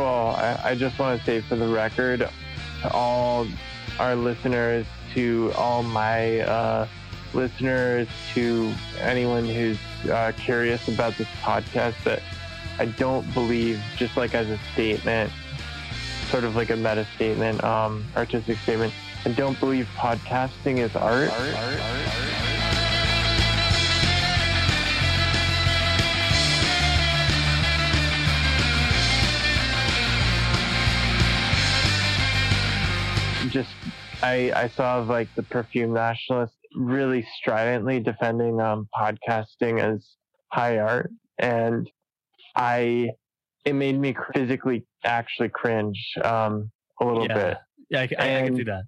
of all, I, I just want to say for the record, to all our listeners, to all my uh, listeners, to anyone who's uh, curious about this podcast, that I don't believe, just like as a statement, sort of like a meta statement, um, artistic statement, I don't believe podcasting is art. art, art, art I I saw like the perfume nationalist really stridently defending um, podcasting as high art, and I it made me physically actually cringe um, a little yeah. bit. Yeah, I, I, I can see that.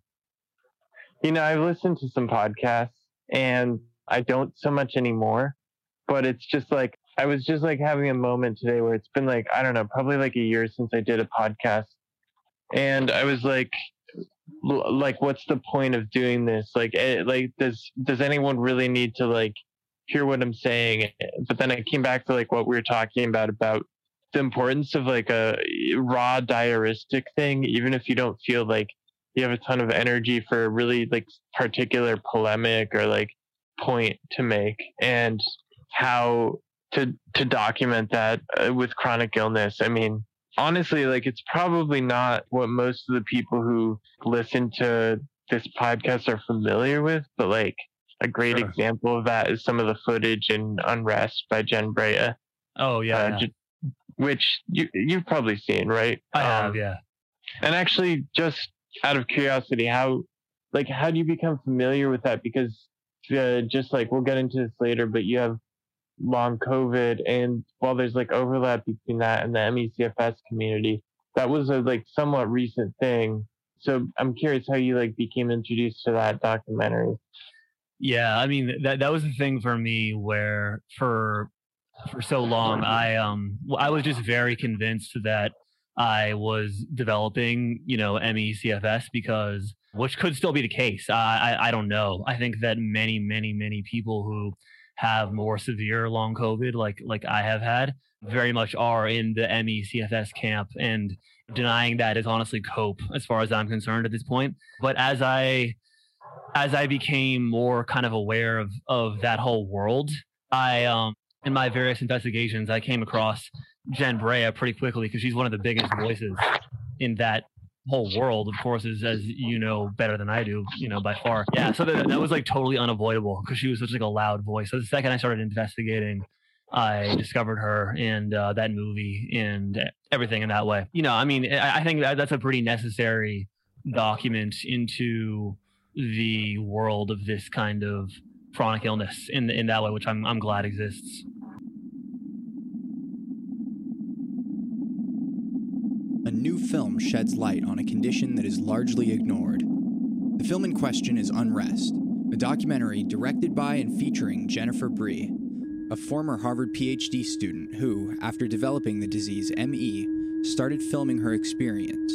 You know, I've listened to some podcasts, and I don't so much anymore. But it's just like I was just like having a moment today where it's been like I don't know, probably like a year since I did a podcast, and I was like, like what's the point of doing this? Like eh, like does does anyone really need to like hear what i'm saying? But then i came back to like what we were talking about about the importance of like a raw diaristic thing even if you don't feel like you have a ton of energy for a really like particular polemic or like point to make and how to to document that uh, with chronic illness. I mean honestly, like it's probably not what most of the people who listen to this podcast are familiar with, but like a great sure. example of that is some of the footage in Unrest by Jen Brea. Oh yeah, uh, yeah. which you you've probably seen, right? I um, have, yeah. And actually, just out of curiosity, how like how do you become familiar with that? Because uh, just like we'll get into this later, but you have long COVID, and while there's like overlap between that and the MECFS community, that was a like somewhat recent thing. So I'm curious how you like became introduced to that documentary. Yeah, I mean that that was the thing for me where for for so long I um I was just very convinced that I was developing, you know, MECFS because which could still be the case. I, I I don't know. I think that many many many people who have more severe long COVID, like like I have had, very much are in the ME CFS camp, and denying that is honestly cope as far as I'm concerned at this point. But as I as I became more kind of aware of of that whole world, I um in my various investigations I came across Jen Brea pretty quickly because she's one of the biggest voices in that whole world, of course, is as you know better than I do, you know, by far. Yeah, so that, that was like totally unavoidable because she was such like a loud voice. So the second I started investigating, I discovered her and uh, that movie and everything in that way. You know, I mean, I, I think that that's a pretty necessary document into the world of this kind of chronic illness in in that way, which I'm I'm glad exists. a new film sheds light on a condition that is largely ignored. The film in question is Unrest, a documentary directed by and featuring Jennifer Brea, a former Harvard PhD student who, after developing the disease ME, started filming her experience.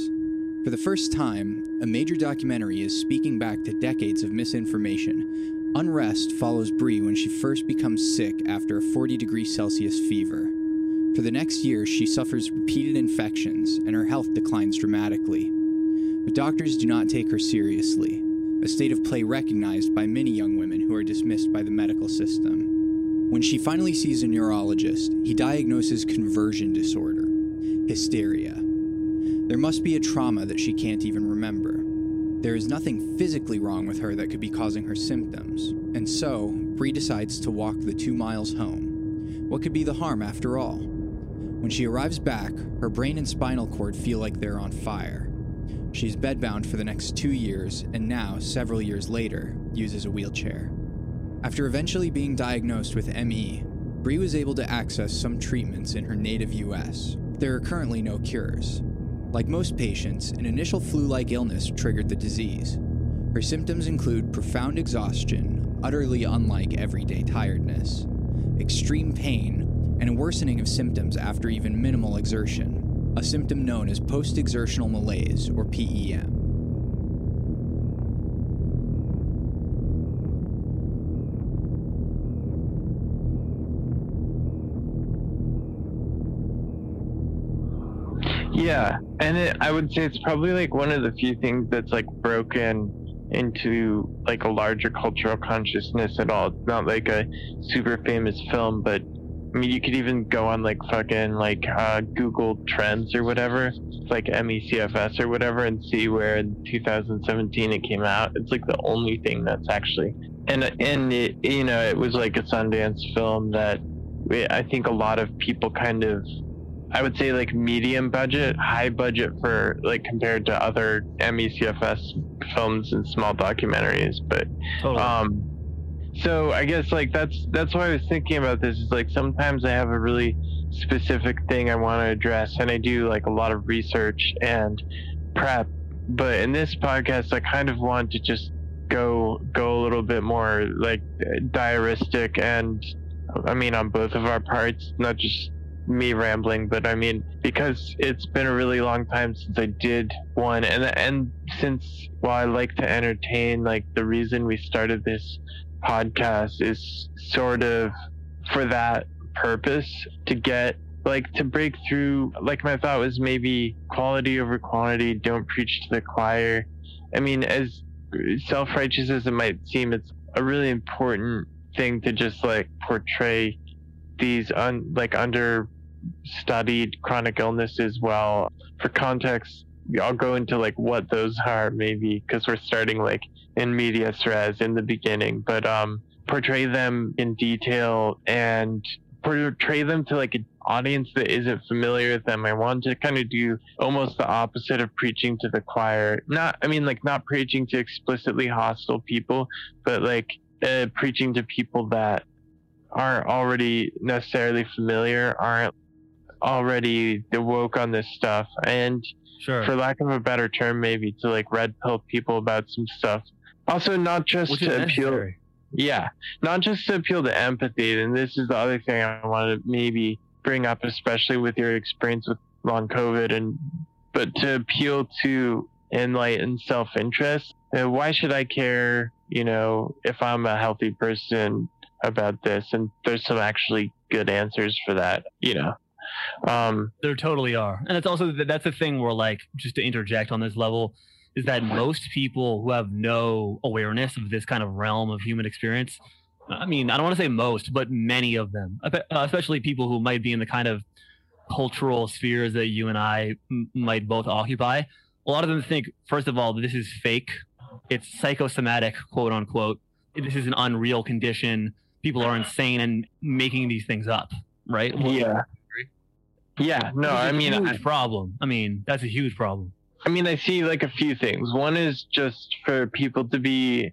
For the first time, a major documentary is speaking back to decades of misinformation. Unrest follows Brea when she first becomes sick after a 40 degrees Celsius fever. For the next year, she suffers repeated infections and her health declines dramatically. But doctors do not take her seriously, a state of play recognized by many young women who are dismissed by the medical system. When she finally sees a neurologist, he diagnoses conversion disorder, hysteria. There must be a trauma that she can't even remember. There is nothing physically wrong with her that could be causing her symptoms, and so Brea decides to walk the two miles home. What could be the harm after all? When she arrives back, her brain and spinal cord feel like they're on fire. She's bedbound for the next two years, and now, several years later, uses a wheelchair. After eventually being diagnosed with ME, Brea was able to access some treatments in her native US. There are currently no cures. Like most patients, an initial flu like illness triggered the disease. Her symptoms include profound exhaustion, utterly unlike everyday tiredness, extreme pain, and worsening of symptoms after even minimal exertion, a symptom known as post exertional malaise or PEM. Yeah, and it, I would say it's probably like one of the few things that's like broken into like a larger cultural consciousness at all. It's not like a super famous film, but I mean, you could even go on like fucking like uh, Google Trends or whatever, like MECFS or whatever, and see where in 2017 it came out. It's like the only thing that's actually, and and it, you know, it was like a Sundance film that I think a lot of people kind of, I would say like medium budget, high budget for like compared to other MECFS films and small documentaries, but Totally. um, so I guess like that's that's why I was thinking about this. Is like sometimes I have a really specific thing I want to address, and I do like a lot of research and prep. But in this podcast, I kind of want to just go go a little bit more like diaristic, and I mean on both of our parts, not just me rambling, but I mean because it's been a really long time since I did one, and and since while I like to entertain, like the reason we started this podcast is sort of for that purpose to get like to break through like my thought was maybe quality over quantity don't preach to the choir. I mean as self-righteous as it might seem it's a really important thing to just like portray these un like under studied chronic illnesses well. For context i'll go into like what those are maybe because we're starting like in medias res in the beginning but um portray them in detail and portray them to like an audience that isn't familiar with them. I want to kind of do almost the opposite of preaching to the choir. Not i mean like not preaching to explicitly hostile people but like uh, preaching to people that aren't already necessarily familiar aren't already woke on this stuff. And sure. for lack of a better term, maybe to like red pill people about some stuff. Also, not just to appeal, necessary. yeah, not just to appeal to empathy. And this is the other thing I want to maybe bring up, especially with your experience with long COVID, and but to appeal to enlightened self-interest. Uh, why should I care? You know, if I'm a healthy person about this, and there's some actually good answers for that. You know, um, There totally are, and it's also that's the thing where like just to interject on this level is that most people who have no awareness of this kind of realm of human experience. I mean, I don't want to say most, but many of them, uh, especially people who might be in the kind of cultural spheres that you and I m- might both occupy. A lot of them think, first of all, that this is fake. It's psychosomatic, quote unquote. This is an unreal condition. People are insane and making these things up, right? Well, yeah, yeah. No, I is I a mean, huge I, problem. I mean, that's a huge problem. I mean, I see like a few things. One is just for people to be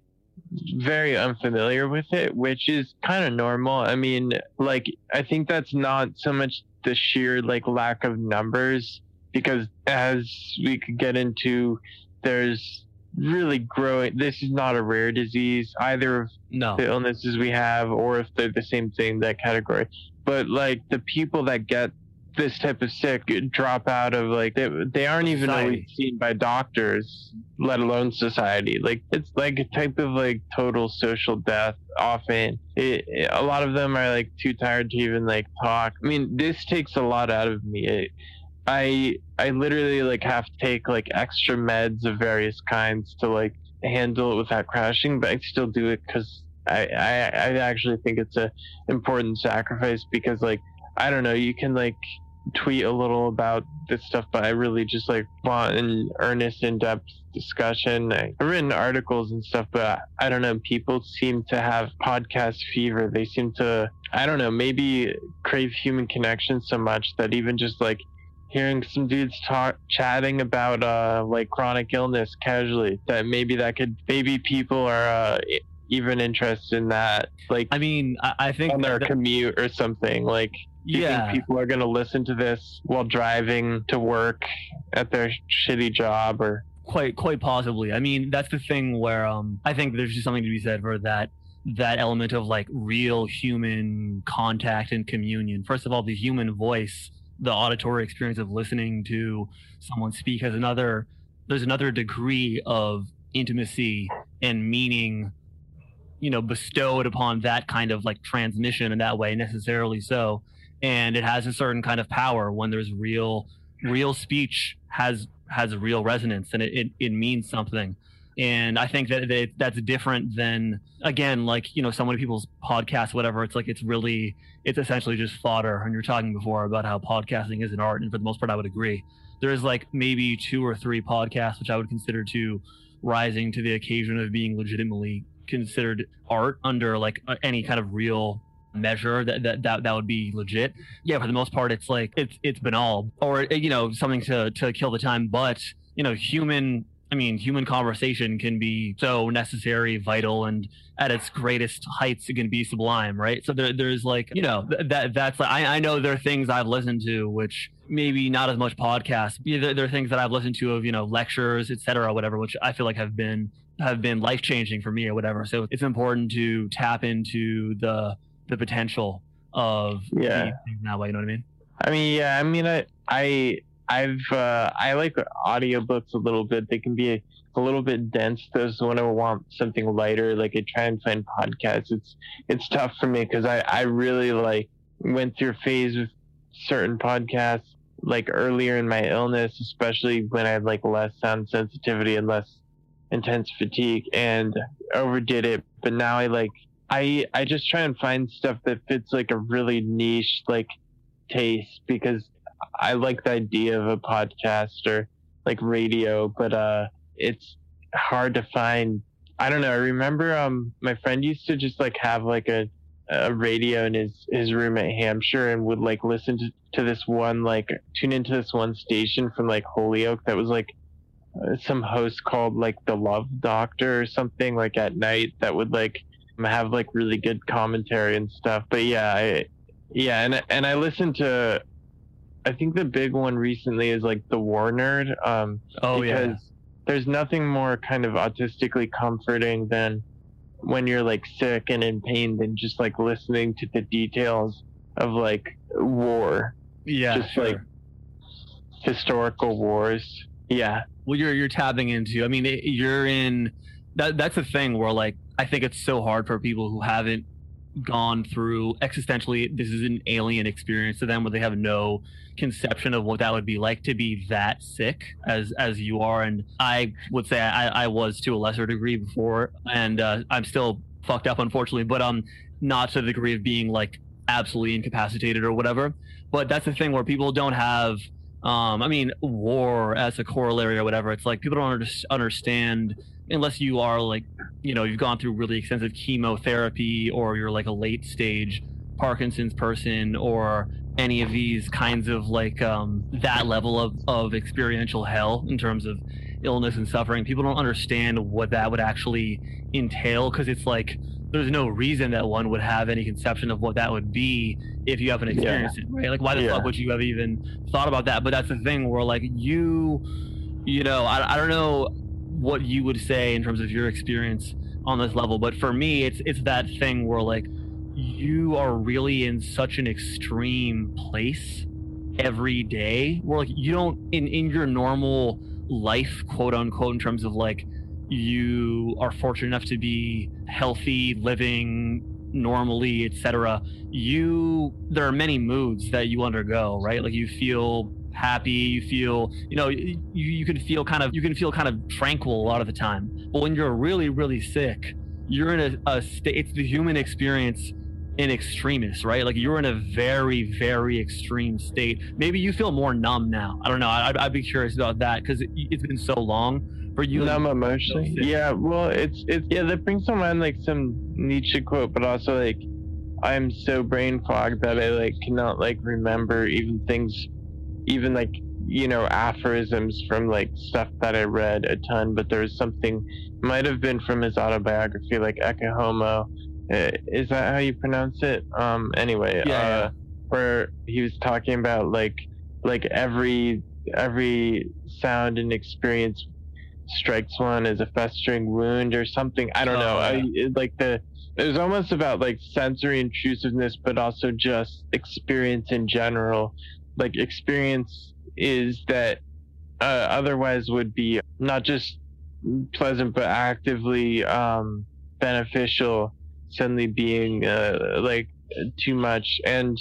very unfamiliar with it, which is kind of normal. I mean, like, I think that's not so much the sheer like lack of numbers, because as we could get into, there's really growing. This is not a rare disease, either of No. the illnesses we have, or if they're the same thing, that category. But like the people that get this type of sick drop out of like they, they aren't even Society. always seen by doctors let alone society. Like it's like a type of like total social death often. It, it- a lot of them are like too tired to even like talk. I mean this takes a lot out of me. It, i i literally like have to take like extra meds of various kinds to like handle it without crashing but i still do it because I, I i actually think it's a important sacrifice because like i don't know you can like tweet a little about this stuff, but I really just like want an earnest, in-depth discussion. I- I've written articles and stuff, but I don't know. People seem to have podcast fever. They seem to, I don't know, maybe crave human connection so much that even just like hearing some dudes talk, chatting about uh like chronic illness casually, that maybe that could, maybe people are uh, even interested in that, like I mean, I, I think on their that- commute or something. Like, you yeah, think people are going to listen to this while driving to work at their shitty job or quite quite possibly. I mean, that's the thing where um, I think there's just something to be said for that that element of like real human contact and communion. First of all, the human voice, the auditory experience of listening to someone speak has another. There's another degree of intimacy and meaning you know bestowed upon that kind of like transmission in that way necessarily so and it has a certain kind of power when there's real real speech has has real resonance and it, it, it means something. And i think that, that that's different than again like you know so many people's podcasts whatever it's like it's really it's essentially just fodder and you're talking before about how podcasting is an art and for the most part i would agree. There's like maybe two or three podcasts which i would consider to rising to the occasion of being legitimately considered art under like any kind of real measure that, that that that would be legit. Yeah for the most part it's like it's it's banal. Or uh, you know something to to kill the time. But you know human i mean human conversation can be so necessary vital and at its greatest heights it can be sublime right? So there, there's like you know th- that that's like I, I know there are things i've listened to which maybe not as much podcasts there, there are things that i've listened to of you know lectures etc whatever which i feel like have been have been life changing for me or whatever. So it's important to tap into the the potential of Yeah. that way. You know what I mean? I mean, yeah, I mean, I, I, I've, uh, I like audiobooks a little bit. They can be a, a little bit dense. Those when I want something lighter, like I try and find podcasts. It's, it's tough for me because I, I really like went through a phase with certain podcasts like earlier in my illness, especially when I had like less sound sensitivity and less intense fatigue and overdid it. But now I like, I, I just try and find stuff that fits like a really niche, like taste because I like the idea of a podcast or like radio, but uh, it's hard to find. I don't know. I remember um, my friend used to just like have like a a radio in his his room at Hampshire and would like listen to, to this one like tune into this one station from like Holyoke that was like uh, some host called like the Love Doctor or something like at night that would like have like really good commentary and stuff. But yeah, I, yeah, and and I listened to, I think the big one recently is like the War Nerd. Um, Oh because yeah. there's nothing more kind of autistically comforting than when you're like sick and in pain than just like listening to the details of like war, Yeah. just sure. like historical wars. Yeah, well you're you're tapping into i mean it, you're in that that's the thing where like i think it's so hard for people who haven't gone through existentially this is an alien experience to them where they have no conception of what that would be like to be that sick as as you are and i would say i i was to a lesser degree before and uh, i'm still fucked up unfortunately but um not to the degree of being like absolutely incapacitated or whatever but that's the thing where people don't have um, I mean, war as a corollary or whatever. It's like people don't under- understand unless you are like, you know, you've gone through really extensive chemotherapy or you're like a late stage Parkinson's person or any of these kinds of like um, that level of, of experiential hell in terms of illness and suffering. People don't understand what that would actually entail because it's like there's no reason that one would have any conception of what that would be if you haven't experienced it, right? Like, why the Yeah. fuck would you have even thought about that? But that's the thing where, like, you, you know, I, I don't know what you would say in terms of your experience on this level, but for me, it's it's that thing where like you are really in such an extreme place every day where like you don't in in your normal life quote unquote in terms of like you are fortunate enough to be healthy living normally etc you there are many moods that you undergo right? Like you feel happy you feel you know you, you can feel kind of you can feel kind of tranquil a lot of the time. But when you're really really sick you're in a, a state it's the human experience in extremis right? Like you're in a very very extreme state. Maybe you feel more numb now. I don't know. I'd, I'd be curious about that because it, it's been so long for you. Numb emotionally. Yeah, well, it's it's yeah. That brings to mind like some Nietzsche quote, but also like I'm so brain fogged that I like cannot like remember even things, even like you know aphorisms from like stuff that I read a ton. But there was something might have been from his autobiography, like Ecce Homo. Uh, Is that how you pronounce it? Um. Anyway, Yeah, uh, yeah. where he was talking about like like every every sound and experience strikes one as a festering wound or something. I don't Oh, know. I, it, like the it was almost about like sensory intrusiveness, but also just experience in general. Like experience is that uh, otherwise would be not just pleasant but actively um, beneficial. Suddenly being uh, like too much and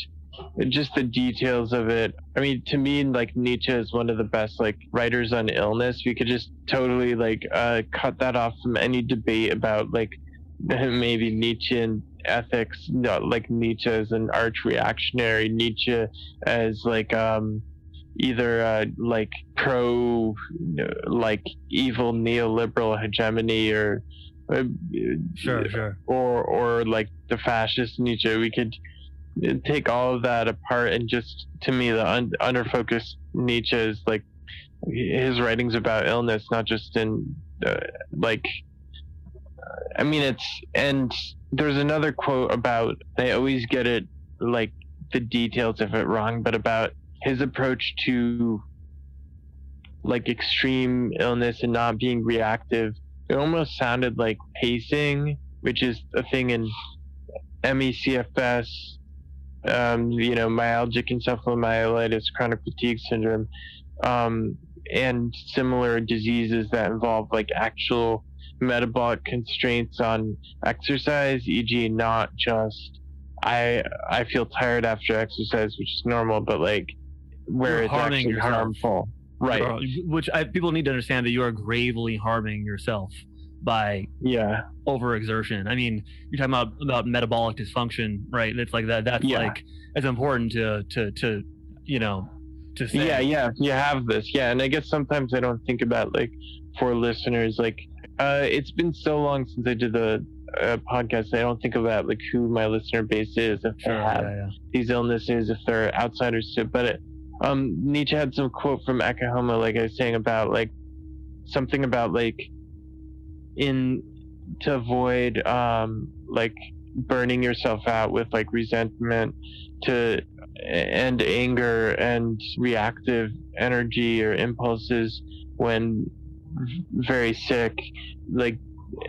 just the details of it. I mean, to me, like Nietzsche is one of the best like writers on illness. We could just totally like uh, cut that off from any debate about like maybe Nietzschean ethics, not like Nietzsche as an arch reactionary, Nietzsche as like um either uh, like pro like evil neoliberal hegemony or uh, sure sure or or like the fascist Nietzsche. We could take all of that apart and just to me the un- underfocused Nietzsche is like his writings about illness, not just in uh, like. I mean, it's and there's another quote about I always get it like the details of it wrong, but about his approach to like extreme illness and not being reactive. It almost sounded like pacing, which is a thing in ME/CFS um, you know, myalgic encephalomyelitis, chronic fatigue syndrome, um, and similar diseases that involve like actual metabolic constraints on exercise, e.g., not just I I feel tired after exercise, which is normal, but like where You're it's actually yourself. harmful. Right. Which I, people need to understand that you are gravely harming yourself by yeah overexertion. I mean, you're talking about about metabolic dysfunction, right? It's like that. That's yeah. like it's important to to to you know to say. Yeah, yeah, you have this. Yeah, and I guess sometimes I don't think about like for listeners, like uh, it's been so long since I did the uh, podcast. I don't think about like who my listener base is if Sure, they have yeah, yeah. these illnesses, if they're outsiders to. it. But it, um, Nietzsche had some quote from Ecce Homo, like I was saying about like something about like in to avoid um like burning yourself out with like resentment to and anger and reactive energy or impulses when very sick like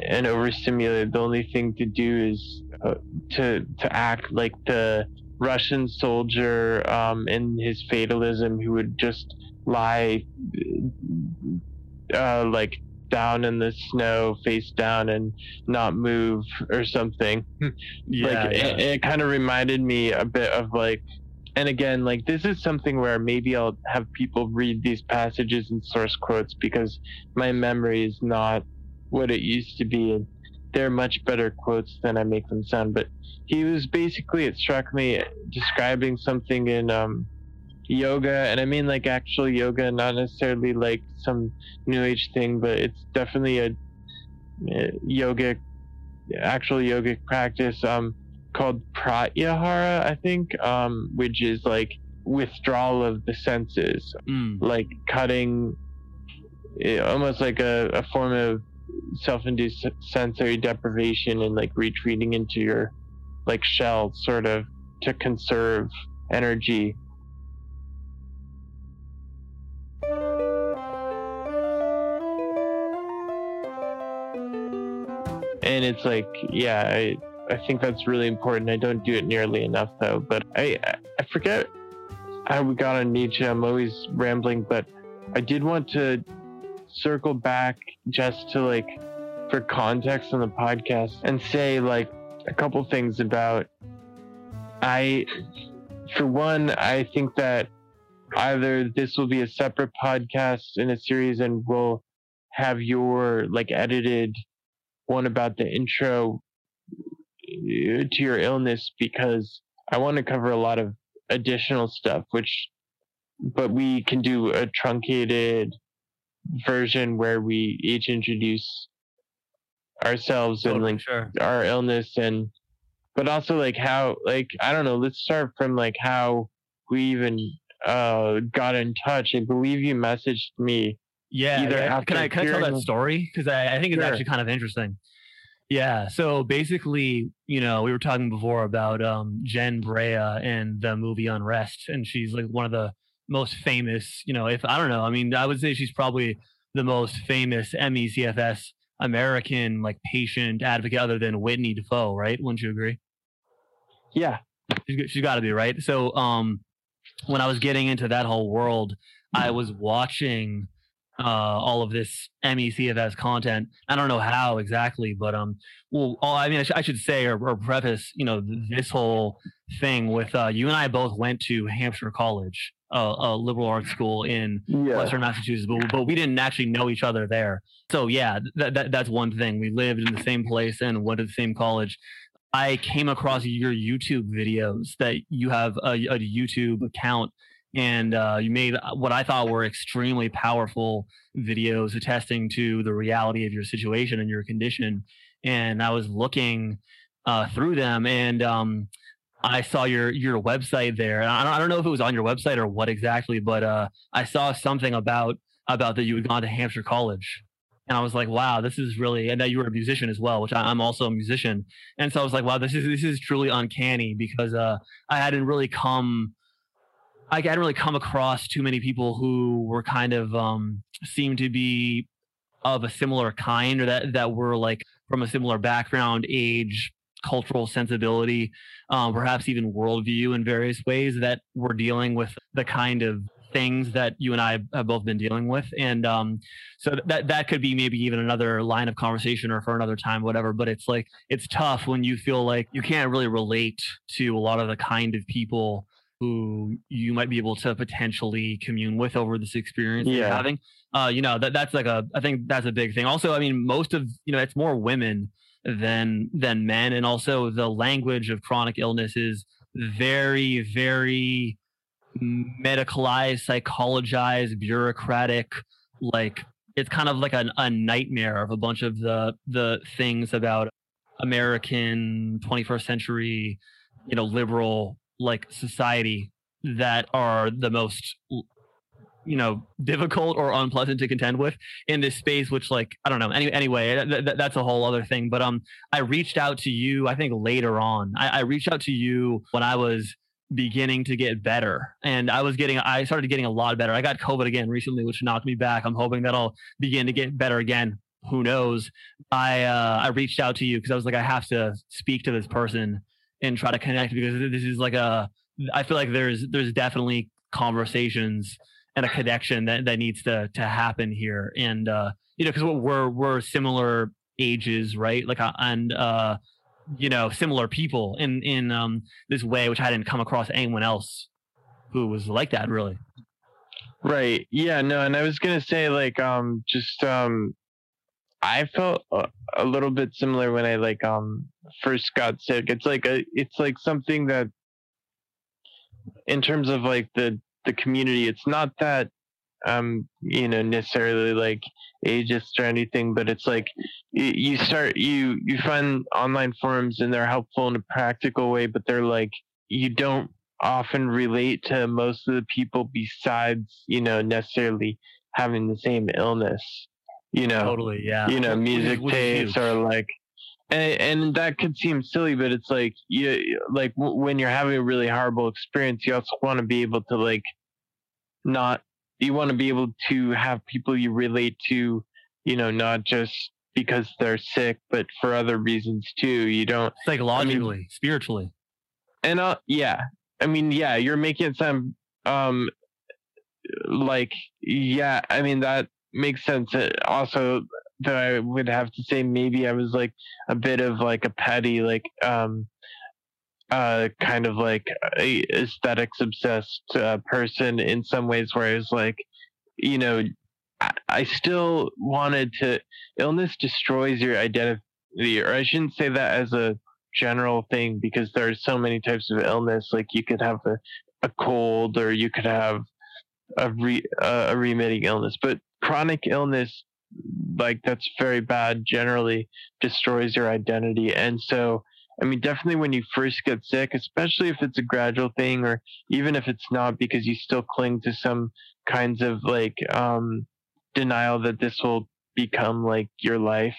and overstimulated the only thing to do is uh, to to act like the russian soldier um in his fatalism who would just lie uh like down in the snow face down and not move or something Yeah, like yeah. it, it kind of reminded me a bit of like and again like this is something where maybe i'll have people read these passages and source quotes because my memory is not what it used to be and they're much better quotes than i make them sound. But he was basically it struck me describing something in um yoga and i mean like actual yoga not necessarily like some new age thing but it's definitely a uh, yogic actual yogic practice. Um called pratyahara i think um which is like withdrawal of the senses Mm. like cutting eh, almost like a, a form of self-induced sensory deprivation and like retreating into your like shell sort of to conserve energy and it's like yeah I, I think that's really important. I don't do it nearly enough though but i i forget how we got on nietzsche. I'm always rambling but i did want to circle back just to like for context on the podcast and say like a couple things about i for one i think that either this will be a separate podcast in a series and we'll have your like edited one about the intro to your illness because I want to cover a lot of additional stuff, which, but we can do a truncated version where we each introduce ourselves and like sure. our illness and, but also like how, like, I don't know, let's start from like how we even uh got in touch. I believe you messaged me Yeah, either yeah. after Can I can I tell that story? Because I, I think it's Sure. actually kind of interesting. Yeah. So basically, you know, we were talking before about um, Jen Brea and the movie Unrest, and she's like one of the most famous. You know, if I don't know, I mean, I would say she's probably the most famous MECFS American like patient advocate, other than Whitney Dafoe, right? Wouldn't you agree? Yeah. She's, she's got to be right. So, um, when I was getting into that whole world, I was watching uh, all of this MECFS content. I don't know how exactly, but um, well, all, I mean, I, sh- I should say or, or, preface, you know, this whole thing with uh, you and I both went to Hampshire College, uh, a liberal arts school in yeah. Western Massachusetts, but, but we didn't actually know each other there. So yeah, that, that that's one thing. We lived in the same place and went to the same college. I came across your YouTube videos that you have a, a YouTube account and uh, you made what I thought were extremely powerful videos attesting to the reality of your situation and your condition. And I was looking uh, through them, and um, I saw your your website there. I don't, I don't, know if it was on your website or what exactly, but uh, I saw something about about that you had gone to Hampshire College. And I was like, wow, this is really, and that you were a musician as well, which I, am also a musician. And so I was like, wow, this is this is truly uncanny because uh, I hadn't really come I hadn't really come across too many people who were kind of um, seemed to be of a similar kind or that that were like from a similar background, age, cultural sensibility, um, perhaps even worldview in various ways that were dealing with the kind of things that you and I have both been dealing with. And um, so that that could be maybe even another line of conversation or for another time, whatever. But it's like it's tough when you feel like you can't really relate to a lot of the kind of people who you might be able to potentially commune with over this experience yeah. you're having. Uh, you know, that that's like a I think that's a big thing. Also, I mean, most of you know, it's more women than than men, and also the language of chronic illness is very, very medicalized, psychologized, bureaucratic, like it's kind of like a, a nightmare of a bunch of the the things about American 21st century, you know, liberal like society that are the most you know difficult or unpleasant to contend with in this space which like i don't know any, anyway th- th- that's a whole other thing. But um i reached out to you i think later on. I, I reached out to you when i was beginning to get better and i was getting i started getting a lot better. I got covid again recently which knocked me back. I'm hoping that i'll begin to get better again. Who knows? I uh i reached out to you because i was like i have to speak to this person and try to connect because this is like a I feel like there's there's definitely conversations and a connection that, that needs to to happen here. And uh you know because we're we're similar ages right? Like uh, and uh you know similar people in in um this way which i didn't come across anyone else who was like that really. Right. Yeah no and i was gonna say like um just um I felt a, a, little bit similar when I like um first got sick. It's like a it's like something that in terms of like the the community, it's not that um you know necessarily like ageist or anything, but it's like you, you start you you find online forums and they're helpful in a practical way, but they're like you don't often relate to most of the people besides you know necessarily having the same illness you know totally yeah. you know music tapes or like and, and that could seem silly but it's like you like w- when you're having a really horrible experience you also want to be able to like not you want to be able to have people you relate to you know not just because they're sick but for other reasons too. You don't psychologically I mean, spiritually. And uh yeah. I mean yeah you're making it sound um like yeah i mean that makes sense. Uh, also, that I would have to say maybe I was like a bit of like a petty, like um, uh, kind of like aesthetics obsessed uh, person in some ways, where I was like, you know, I, I still wanted to. Illness destroys your identity, or I shouldn't say that as a general thing because there are so many types of illness. Like you could have a, a cold, or you could have a re, uh, a remitting illness, but chronic illness like that's very bad generally destroys your identity. And so i mean definitely when you first get sick especially if it's a gradual thing or even if it's not because you still cling to some kinds of like um denial that this will become like your life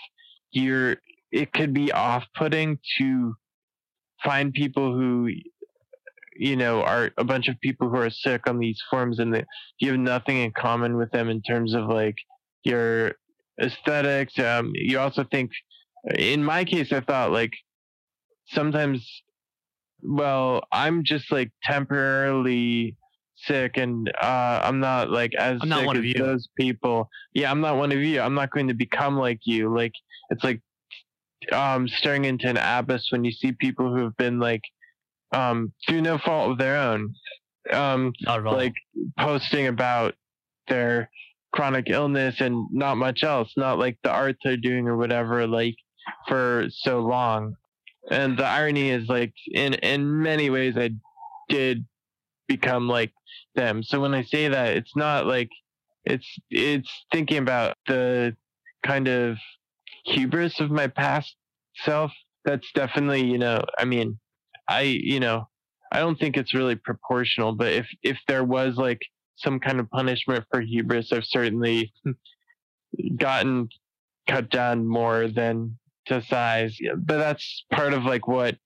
you're it could be off-putting to find people who you know are a bunch of people who are sick on these forums and that you have nothing in common with them in terms of like your aesthetics um you also think in my case i thought like sometimes well i'm just like temporarily sick and uh, I'm not like as I'm not sick one as you. those people. Yeah, I'm not one of you. I'm not going to become like you. Like it's like um staring into an abyss when you see people who have been like um through no fault of their own. Um like posting about their chronic illness and not much else not like the art they're doing or whatever like for so long. And the irony is like in in many ways i did become like them. So when i say that it's not like it's it's thinking about the kind of hubris of my past self. That's definitely you know i mean i you know i don't think it's really proportional but if if there was like some kind of punishment for hubris i've certainly gotten cut down more than to size. But that's part of like what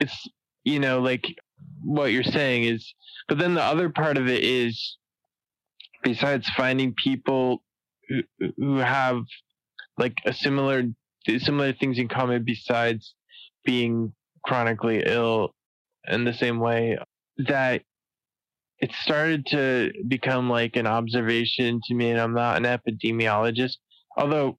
it's you know like what you're saying is but then the other part of it is besides finding people who, who have like a similar similar things in common besides being chronically ill in the same way that it started to become like an observation to me and I'm not an epidemiologist although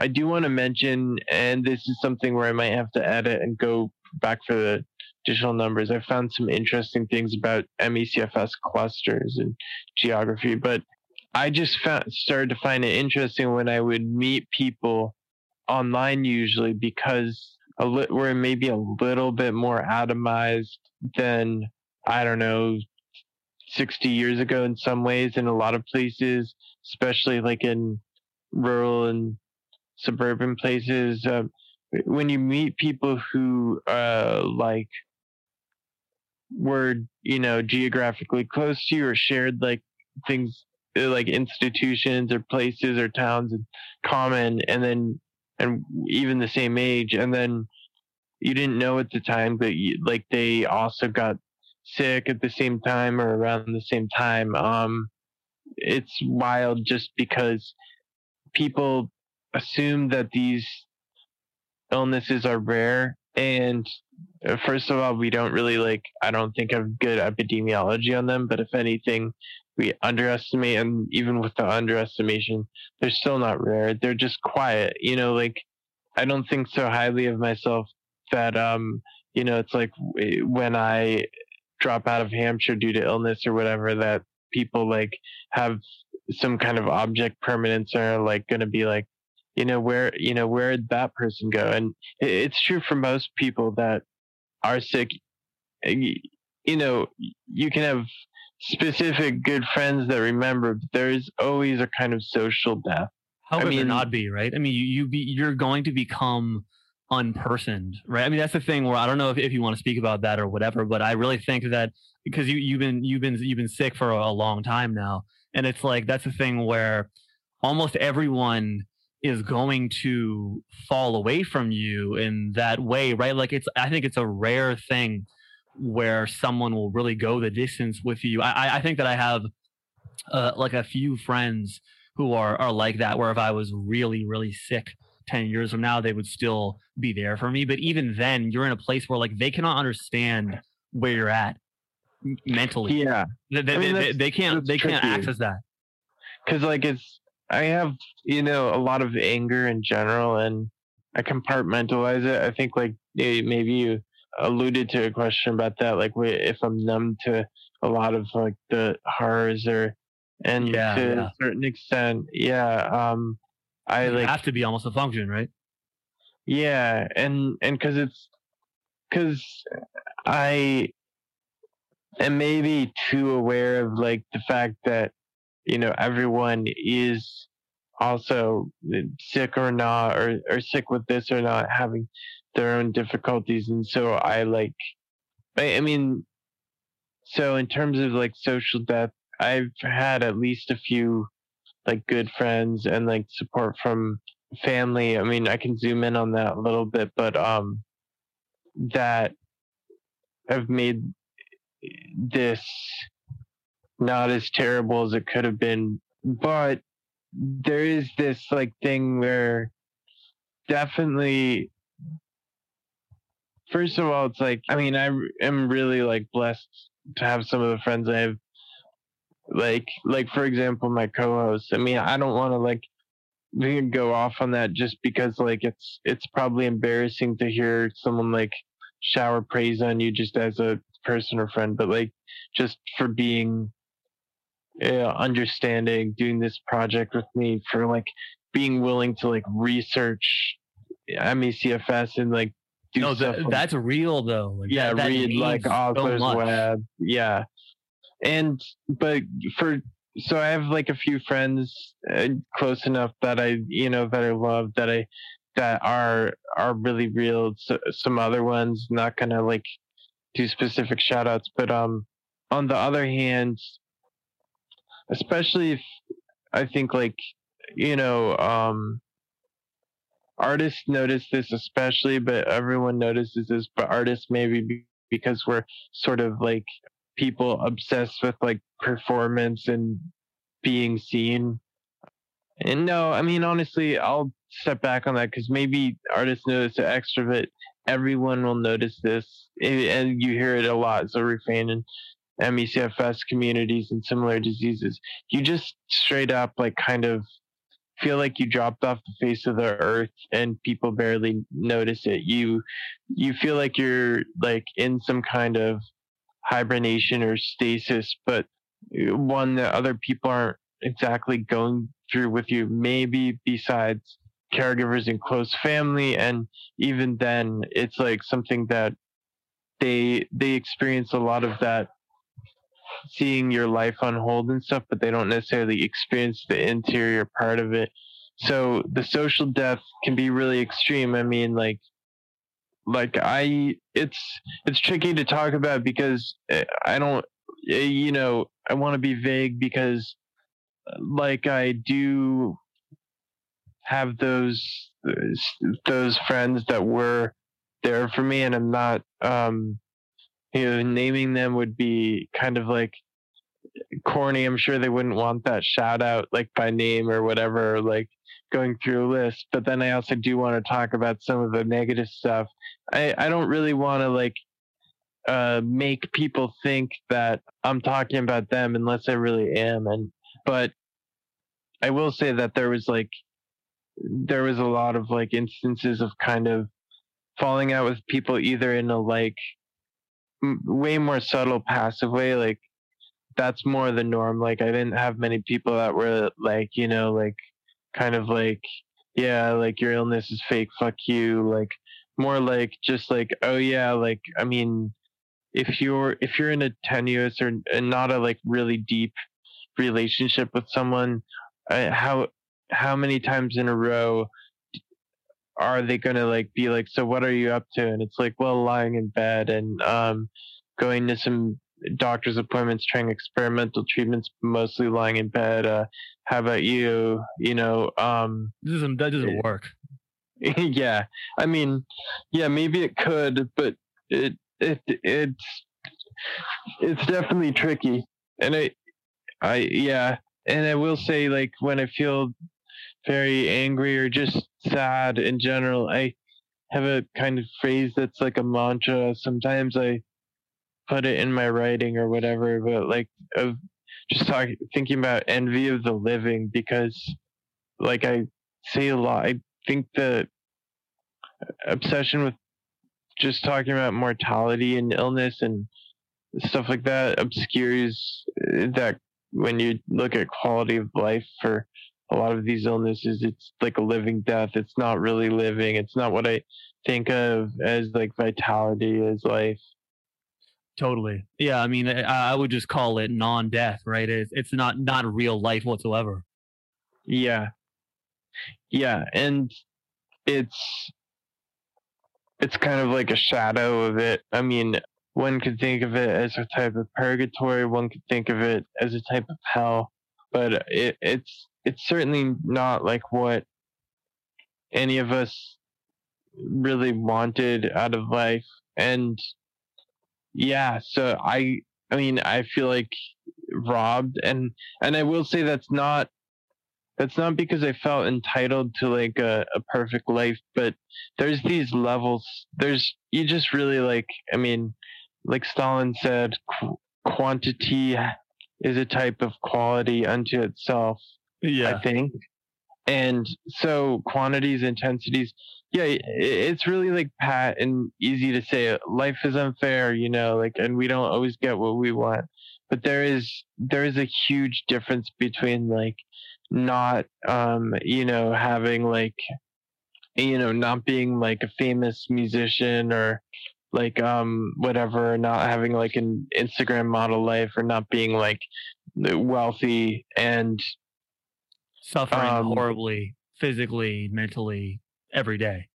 I do want to mention and this is something where I might have to edit and go back for the additional numbers I found some interesting things about MECFS clusters and geography but I just found, started to find it interesting when I would meet people online usually because a li- we're maybe a little bit more atomized than I don't know 60 years ago in some ways in a lot of places especially like in rural and suburban places uh, when you meet people who uh like were you know geographically close to you or shared like things like institutions or places or towns in common and then and even the same age and then you didn't know at the time but you, like they also got sick at the same time or around the same time um it's wild just because people assume that these illnesses are rare and first of all we don't really like i don't think have good epidemiology on them but if anything we underestimate and even with the underestimation they're still not rare. They're just quiet you know like i don't think so highly of myself that um you know it's like when i drop out of hampshire due to illness or whatever that people like have some kind of object permanence or like going to be like you know where you know where did that person go and it's true for most people that are sick eh, you know you can have specific good friends that remember but there is always a kind of social death How could there mean- not be, right? I mean, you, you be, you're going to become unpersoned, right? I mean, that's the thing where I don't know if, if you want to speak about that or whatever, but I really think that because you, you've been, you've been, you've been sick for a long time now. And it's like, that's the thing where almost everyone is going to fall away from you in that way, right? Like it's, I think it's a rare thing where someone will really go the distance with you. I, I- think that I have uh, like a few friends who are are like that where if i was really really sick 10 years from now they would still be there for me. But even then you're in a place where like they cannot understand where you're at mentally. Yeah. They, they, I mean, they- they can't they can't access that. Because like it's i have you know a lot of anger in general and i compartmentalize it i think like maybe you alluded to a question about that like if i'm numb to a lot of like the horrors or and Yeah, to yeah. a certain extent yeah um i you like have to be almost a function right yeah and and because it's because i am maybe too aware of like the fact that you know everyone is also sick or not or, or sick with this or not having their own difficulties and so i like I, I mean so in terms of like social death i've had at least a few like good friends and like support from family. I mean i can zoom in on that a little bit but um that have made this not as terrible as it could have been but there is this like thing where definitely first of all it's like i mean i am really like blessed to have some of the friends i have like like for example my co-host. I mean i don't want to like we can go off on that just because like it's it's probably embarrassing to hear someone like shower praise on you just as a person or friend but like just for being uh, understanding doing this project with me for like being willing to like research ME/CFS and like do no, stuff. Th- that's real though. Like, yeah, that, read like authors so web. Yeah, and but for so I have like a few friends uh, close enough that I you know that I love that I that are are really real. So, some other ones not gonna like do specific shout outs, but um on the other hand, especially if I think like you know um artists notice this especially, but everyone notices this, but artists maybe because we're sort of like people obsessed with like performance and being seen. And no, I mean, honestly, I'll step back on that because maybe artists notice extra, but everyone will notice this. And you hear it a lot. So refrain and ME/CFS communities and similar diseases. You just straight up like kind of feel like you dropped off the face of the earth and people barely notice it. You you feel like you're like in some kind of hibernation or stasis, but one that other people aren't exactly going through with you. Maybe besides caregivers and close family, and even then, it's like something that they they experience a lot of that seeing your life unfold and stuff, but they don't necessarily experience the interior part of it. So the social death can be really extreme. I mean, like, like I, it's it's tricky to talk about because eh, I don't, eh, you know, I want to be vague because, like, I do have those those friends that were there for me, and I'm not um you know, naming them would be kind of like corny. I'm sure they wouldn't want that shout out like by name or whatever, like going through a list. But then I also do want to talk about some of the negative stuff. I, I don't really want to like uh, make people think that I'm talking about them unless I really am. And but I will say that there was like there was a lot of like instances of kind of falling out with people either in a like way more subtle passive way like that's more the norm like i didn't have many people that were like you know like kind of like yeah like your illness is fake fuck you like more like just like oh yeah like i mean if you're if you're in a tenuous or not a like really deep relationship with someone uh, how how many times in a row are they going to like be like so what are you up to? And it's like well lying in bed and um going to some doctor's appointments trying experimental treatments mostly lying in bed uh how about you? You know um this doesn't that doesn't work. yeah. I mean yeah maybe it could but it it it's it's definitely tricky. And i i yeah. And i will say like when i feel very angry or just sad in general. I have a kind of phrase that's like a mantra. Sometimes I put it in my writing or whatever, but like of just talking, thinking about envy of the living because like I say a lot. I think the obsession with just talking about mortality and illness and stuff like that obscures uh, that when you look at quality of life for a lot of these illnesses it's like a living death. It's not really living. It's not what i think of as like vitality as life. Totally. Yeah i mean i, would just call it non-death right? It's, it's not not real life whatsoever. Yeah. Yeah and it's it's kind of like a shadow of it. I mean one could think of it as a type of purgatory one could think of it as a type of hell but it, it's it's certainly not like what any of us really wanted out of life and yeah so i i mean i feel like robbed and and i will say that's not that's not because i felt entitled to like a, a perfect life but there's these levels there's you just really like i mean like stalin said qu- quantity is a type of quality unto itself. Yeah. I think. And so quantities, intensities, yeah, it's really like pat and easy to say life is unfair, you know, like, and we don't always get what we want. But there is there is a huge difference between like not um you know having like you know not being like a famous musician or like um whatever not having like an instagram model life or not being like wealthy and suffering um, horribly physically mentally every day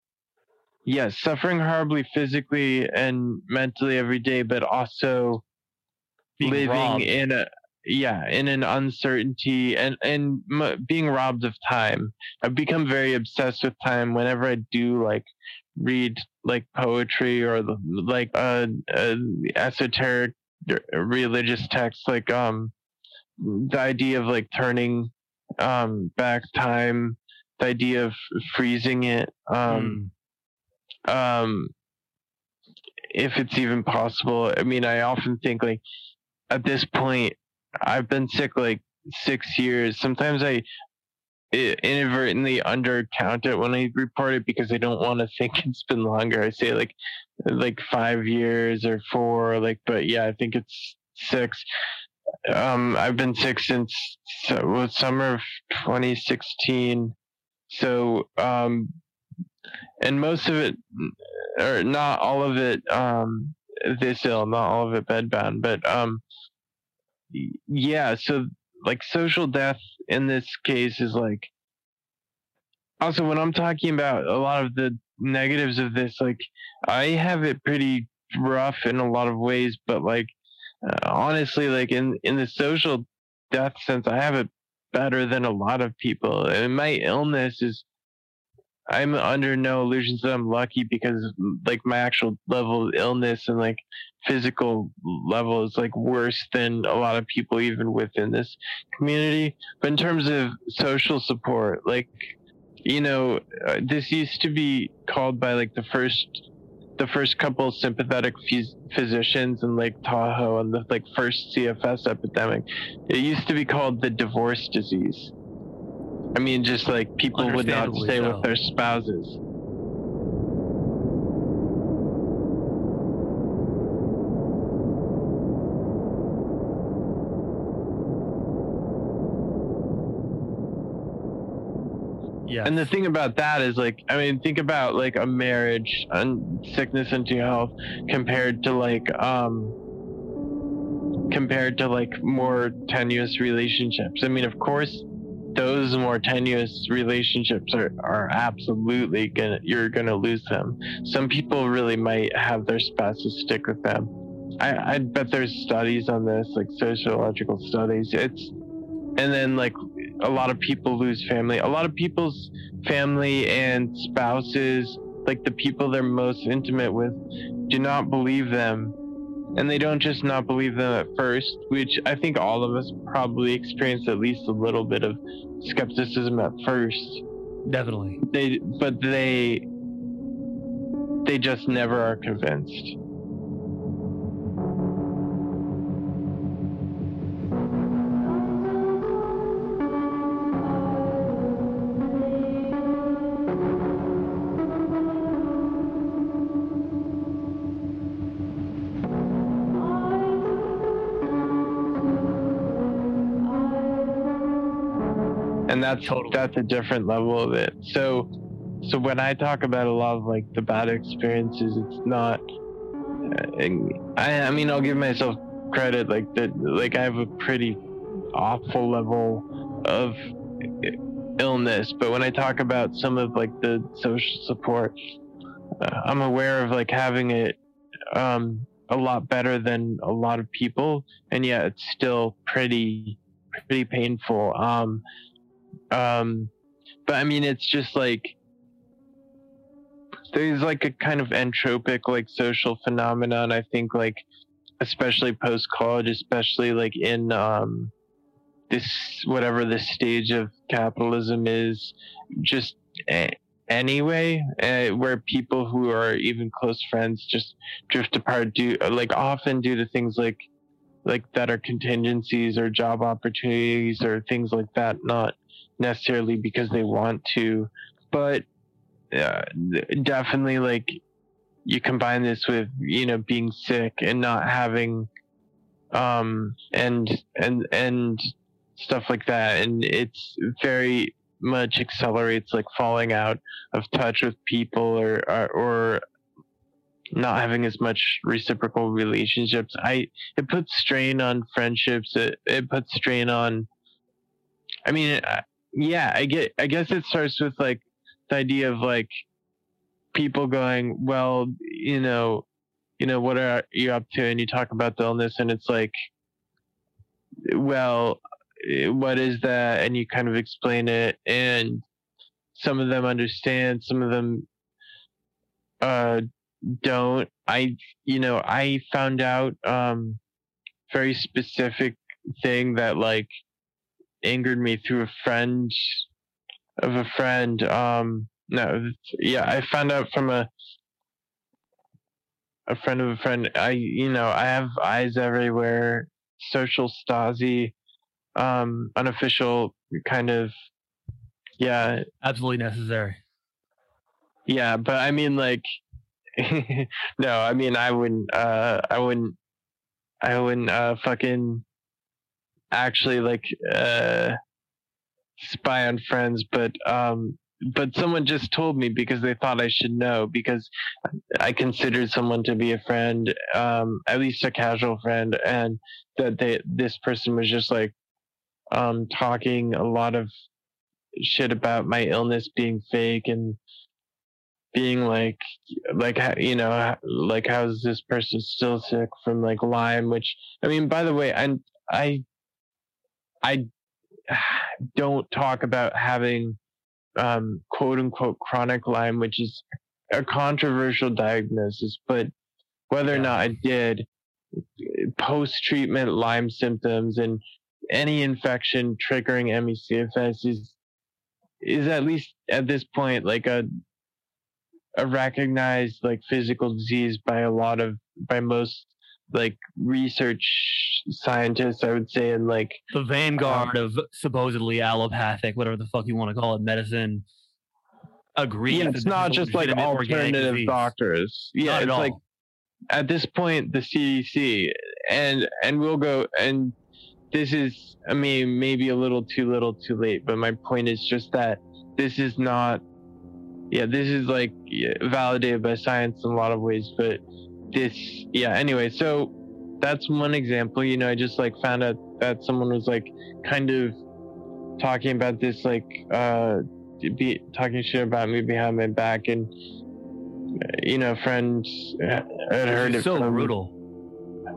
yes suffering horribly physically and mentally every day but also Being living robbed. in a yeah in an uncertainty and and m- being robbed of time i've become very obsessed with time whenever i do like read like poetry or like uh, uh esoteric religious texts like um the idea of like turning um back time the idea of freezing it um mm. um if it's even possible i mean i often think like at this point I've been sick like six years. Sometimes I inadvertently undercount it when I report it because I don't want to think it's been longer. I say like like five years or four, like, but yeah, I think it's six. Um, I've been sick since well, summer of 2016. So, um, and most of it, or not all of it, um, this ill, not all of it bedbound, but um, yeah, so like social death in this case is like also when I'm talking about a lot of the negatives of this, like I have it pretty rough in a lot of ways, but like uh, honestly, like in in the social death sense, I have it better than a lot of people. And my illness is I'm under no illusions that I'm lucky because like my actual level of illness and like physical level is like worse than a lot of people even within this community. But in terms of social support, like you know, uh, this used to be called by like the first the first couple sympathetic phys- physicians in Lake Tahoe and the like first CFS epidemic. It used to be called the divorce disease I mean, just like people would not stay so. with their spouses. Yeah. And the thing about that is like, I mean, think about like a marriage and sickness into health compared to like, um, compared to like more tenuous relationships. I mean, of course, those more tenuous relationships are, are absolutely gonna you're gonna lose them. Some people really might have their spouses stick with them. I, I bet there's studies on this, like sociological studies. It's and then like a lot of people lose family. A lot of people's family and spouses, like the people they're most intimate with, do not believe them and they don't just not believe them at first, which I think all of us probably experience at least a little bit of skepticism at first. Definitely. They, but they, they just never are convinced. That's totally. that's a different level of it. So, so when I talk about a lot of like the bad experiences, it's not. Uh, I I mean, I'll give myself credit. Like that, like I have a pretty awful level of illness, but when I talk about some of like the social support, uh, I'm aware of like having it um, a lot better than a lot of people, and yet it's still pretty pretty painful. Um, um, but I mean, it's just like there's like a kind of entropic like social phenomenon. I think like especially post college, especially like in um, this whatever the stage of capitalism is, just a- anyway, uh, where people who are even close friends just drift apart due like often due to things like like that are contingencies or job opportunities or things like that, not necessarily because they want to, but uh, definitely like you combine this with you know being sick and not having um and and and stuff like that and it's very much accelerates like falling out of touch with people or or, or not having as much reciprocal relationships. I it puts strain on friendships. It, it puts strain on i mean yeah i get i guess it starts with like the idea of like people going well you know you know what are you up to? And you talk about the illness and it's like well what is that? And you kind of explain it and some of them understand some of them uh don't. I you know i found out um very specific thing that like angered me through a friend of a friend um no yeah i found out from a a friend of a friend. I you know i have eyes everywhere social stasi um unofficial kind of yeah. Absolutely necessary. Yeah but i mean like no i mean i wouldn't uh i wouldn't i wouldn't uh fucking actually like uh spy on friends but um but someone just told me because they thought I should know because I considered someone to be a friend, um, at least a casual friend, and that they this person was just like um, talking a lot of shit about my illness being fake and being like like you know like how's this person still sick from like Lyme which I mean by the way I I I don't talk about having um, quote unquote chronic Lyme, which is a controversial diagnosis, but whether or not I did post treatment Lyme symptoms and any infection triggering ME/CFS is is at least at this point like a a recognized like physical disease by a lot of by most like research scientists, I would say, and like the vanguard um, of supposedly allopathic, whatever the fuck you want to call it, medicine. Agree. Yeah, it's not just like alternative doctors. Yeah, it's all. like at this point the CDC and and we'll go and this is I mean maybe a little too little too late, but my point is just that this is not yeah, this is like validated by science in a lot of ways, but this yeah anyway so that's one example you know i just like found out that someone was like kind of talking about this like uh be talking shit about me behind my back and you know friends had heard it so from, brutal.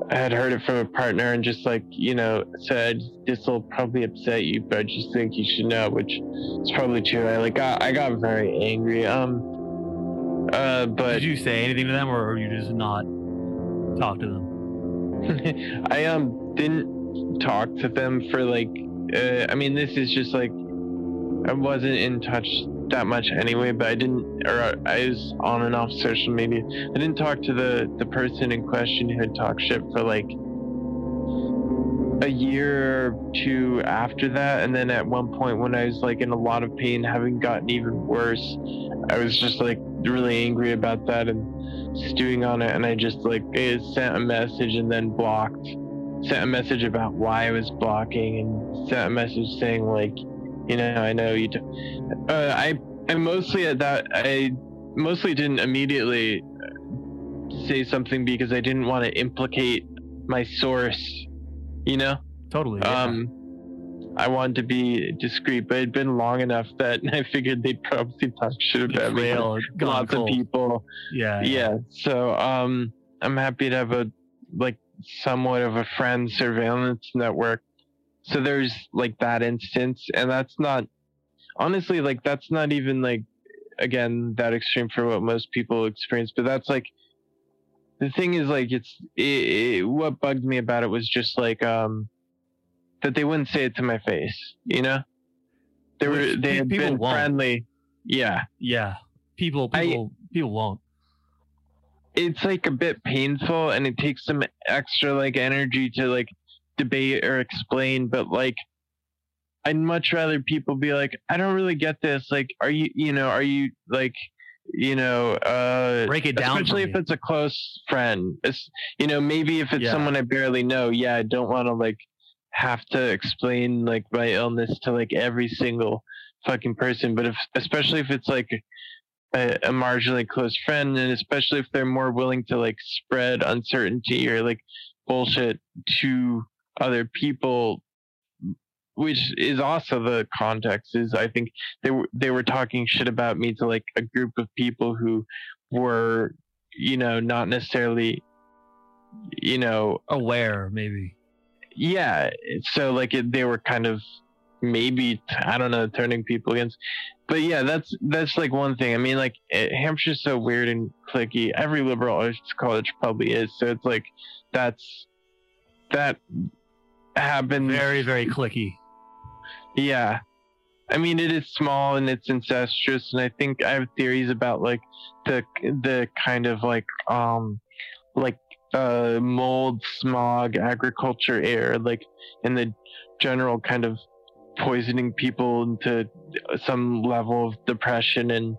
I had heard it from a partner and just like you know said this will probably upset you but i just think you should know which is probably true. I like got i got very angry. Um uh, but did you say anything to them, or, you just not talk to them? I um didn't talk to them for like. Uh, I mean, this is just like I wasn't in touch that much anyway, but I didn't, or I was on and off social media. I didn't talk to the the person in question who had talked shit for like a year or two after that and then at one point when i was like in a lot of pain having gotten even worse i was just like really angry about that and stewing on it and I just like sent a message and then blocked sent a message about why I was blocking and sent a message saying like you know I know you do. Uh, I I mostly at that I mostly didn't immediately say something because I didn't want to implicate my source you know totally yeah. um I wanted to be discreet, but it'd been long enough that I figured they'd probably talk shit about me. Lots of people. Yeah, yeah. Yeah. So um I'm happy to have a like somewhat of a friend surveillance network. So there's like that instance and that's not honestly like that's not even like again that extreme for what most people experience, but that's like the thing is like it's it, it, what bugged me about it was just like um that they wouldn't say it to my face. You know, they were they had been won't. friendly. Yeah, yeah. People people I, people won't. It's like a bit painful, and it takes some extra like energy to like debate or explain, but like I'd much rather people be like, I don't really get this. Like, are you, you know, are you like, you know, uh, break it down. Especially if it's a close friend. It's, you know, maybe if it's Yeah. someone I barely know, yeah, I don't want to like have to explain like my illness to like every single fucking person. But if, especially if it's like a, a marginally close friend, and especially if they're more willing to like spread uncertainty or like bullshit to other people, which is also the context. Is I think they were they were talking shit about me to like a group of people who were, you know, not necessarily, you know, aware, maybe. yeah so like it, they were kind of maybe i don't know turning people against but yeah that's that's like one thing i mean like eh, hampshire's so weird and clicky every liberal arts college probably is so it's like that's that happened Very, very clicky. Yeah. I mean, it is small and it's incestuous, and I think I have theories about like the the kind of like um like uh mold, smog, agriculture air, like in the general kind of poisoning people into some level of depression and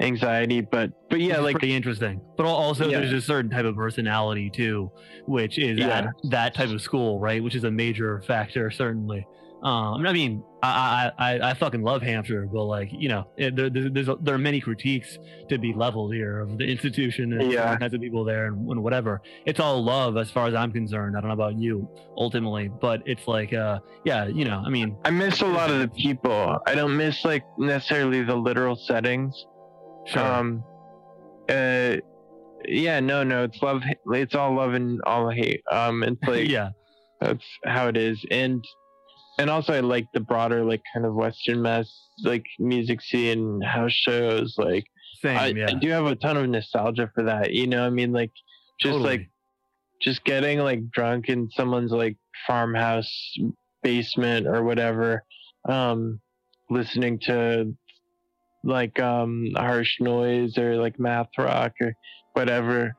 anxiety. But but yeah, like pretty interesting. But also, Yeah. there's a certain type of personality too, which is Yeah. at that type of school, right? Which is a major factor, certainly. Um, I mean, I, I I fucking love Hampshire, but like you know, it, there, there's, there's there are many critiques to be leveled here of the institution and Yeah. all kinds of people there and, and whatever. It's all love as far as I'm concerned. I don't know about you, ultimately, but it's like, uh, yeah, you know, I mean, I miss a lot of the people. I don't miss like necessarily the literal settings. sure, Um, uh, yeah, no, no, it's love. It's all love and all hate. Um, it's like yeah, that's how it is, and and also I like the broader like kind of Western mass like music scene, house shows. Like same, I, yeah, I do have a ton of nostalgia for that. You know, I mean, like just Totally. like just getting like drunk in someone's like farmhouse basement or whatever um listening to like um harsh noise or like math rock or whatever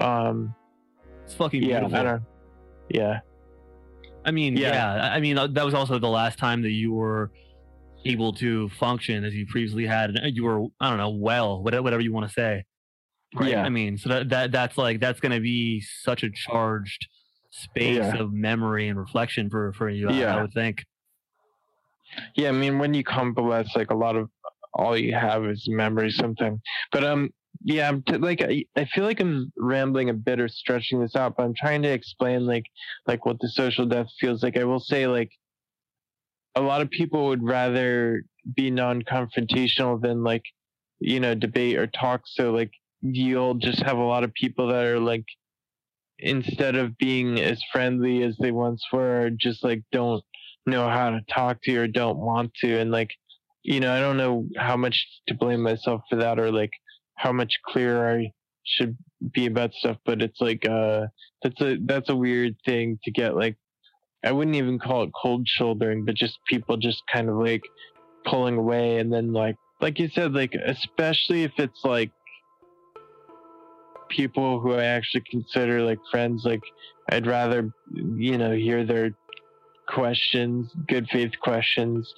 um it's fucking yeah beautiful. i don't yeah I mean, Yeah. yeah. I mean, uh, that was also the last time that you were able to function as you previously had. and You were, I don't know, well, whatever, you want to say. Right. Yeah. I mean, so that, that that's like that's going to be such a charged space Yeah. of memory and reflection for for you. I- I, Yeah. would think. yeah i mean when you come convalesce like a lot of all you have is memory something but um yeah i'm t- like I, I feel like i'm rambling a bit or stretching this out but i'm trying to explain like like what the social death feels like. I will say like a lot of people would rather be non-confrontational than like you know debate or talk. So like you'll just have a lot of people that are like instead of being as friendly as they once were just like don't know how to talk to you or don't want to. And like you know i don't know how much to blame myself for that or like how much clearer i should be about stuff but it's like uh that's a that's a weird thing to get like i wouldn't even call it cold shouldering but just people just kind of like pulling away and then like like you said like especially if it's like people who i actually consider like friends like i'd rather you know hear their questions, good faith questions,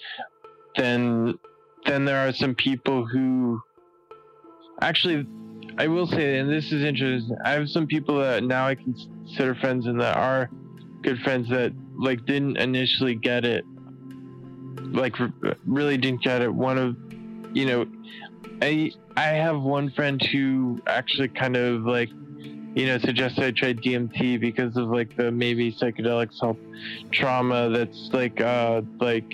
then then there are some people who actually I will say, and this is interesting. I have some people that now I consider friends and that are good friends that like didn't initially get it, like r- really didn't get it. One of, you know, I I have one friend who actually kind of like, you know, suggested I try DMT because of like the maybe psychedelics help trauma that's like uh like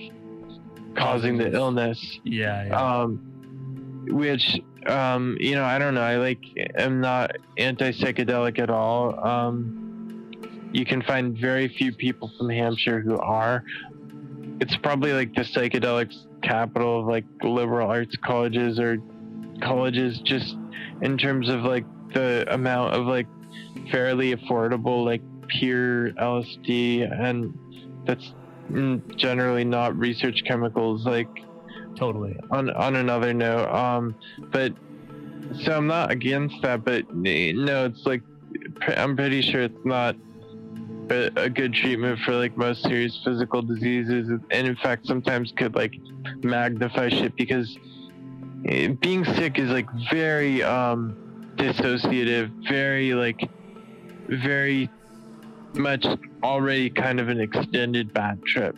causing the illness Yeah. yeah. um which um you know i don't know. I like am not anti-psychedelic at all. Um you can find very few people from hampshire who are. It's probably like the psychedelics capital of like liberal arts colleges or colleges just in terms of like the amount of like fairly affordable like pure lsd and that's generally not research chemicals like totally. on on another note um but so i'm not against that but no it's like i'm pretty sure it's not a, a good treatment for like most serious physical diseases, and in fact sometimes could like magnify shit because eh, being sick is like very um dissociative, very like very much already kind of an extended bad trip.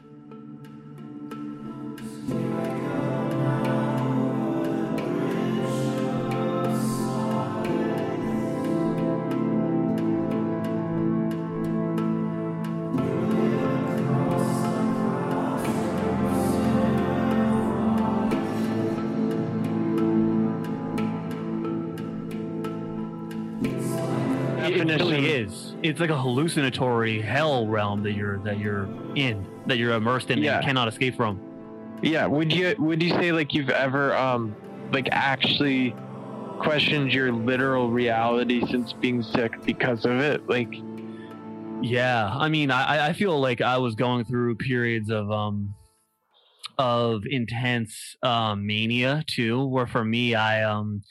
It's like a hallucinatory hell realm that you're that you're in, that you're immersed in, Yeah. and cannot escape from. Yeah, would you would you say like you've ever um like actually questioned your literal reality since being sick because of it? Like Yeah, I mean, I I feel like I was going through periods of um of intense um, mania too, where for me, I um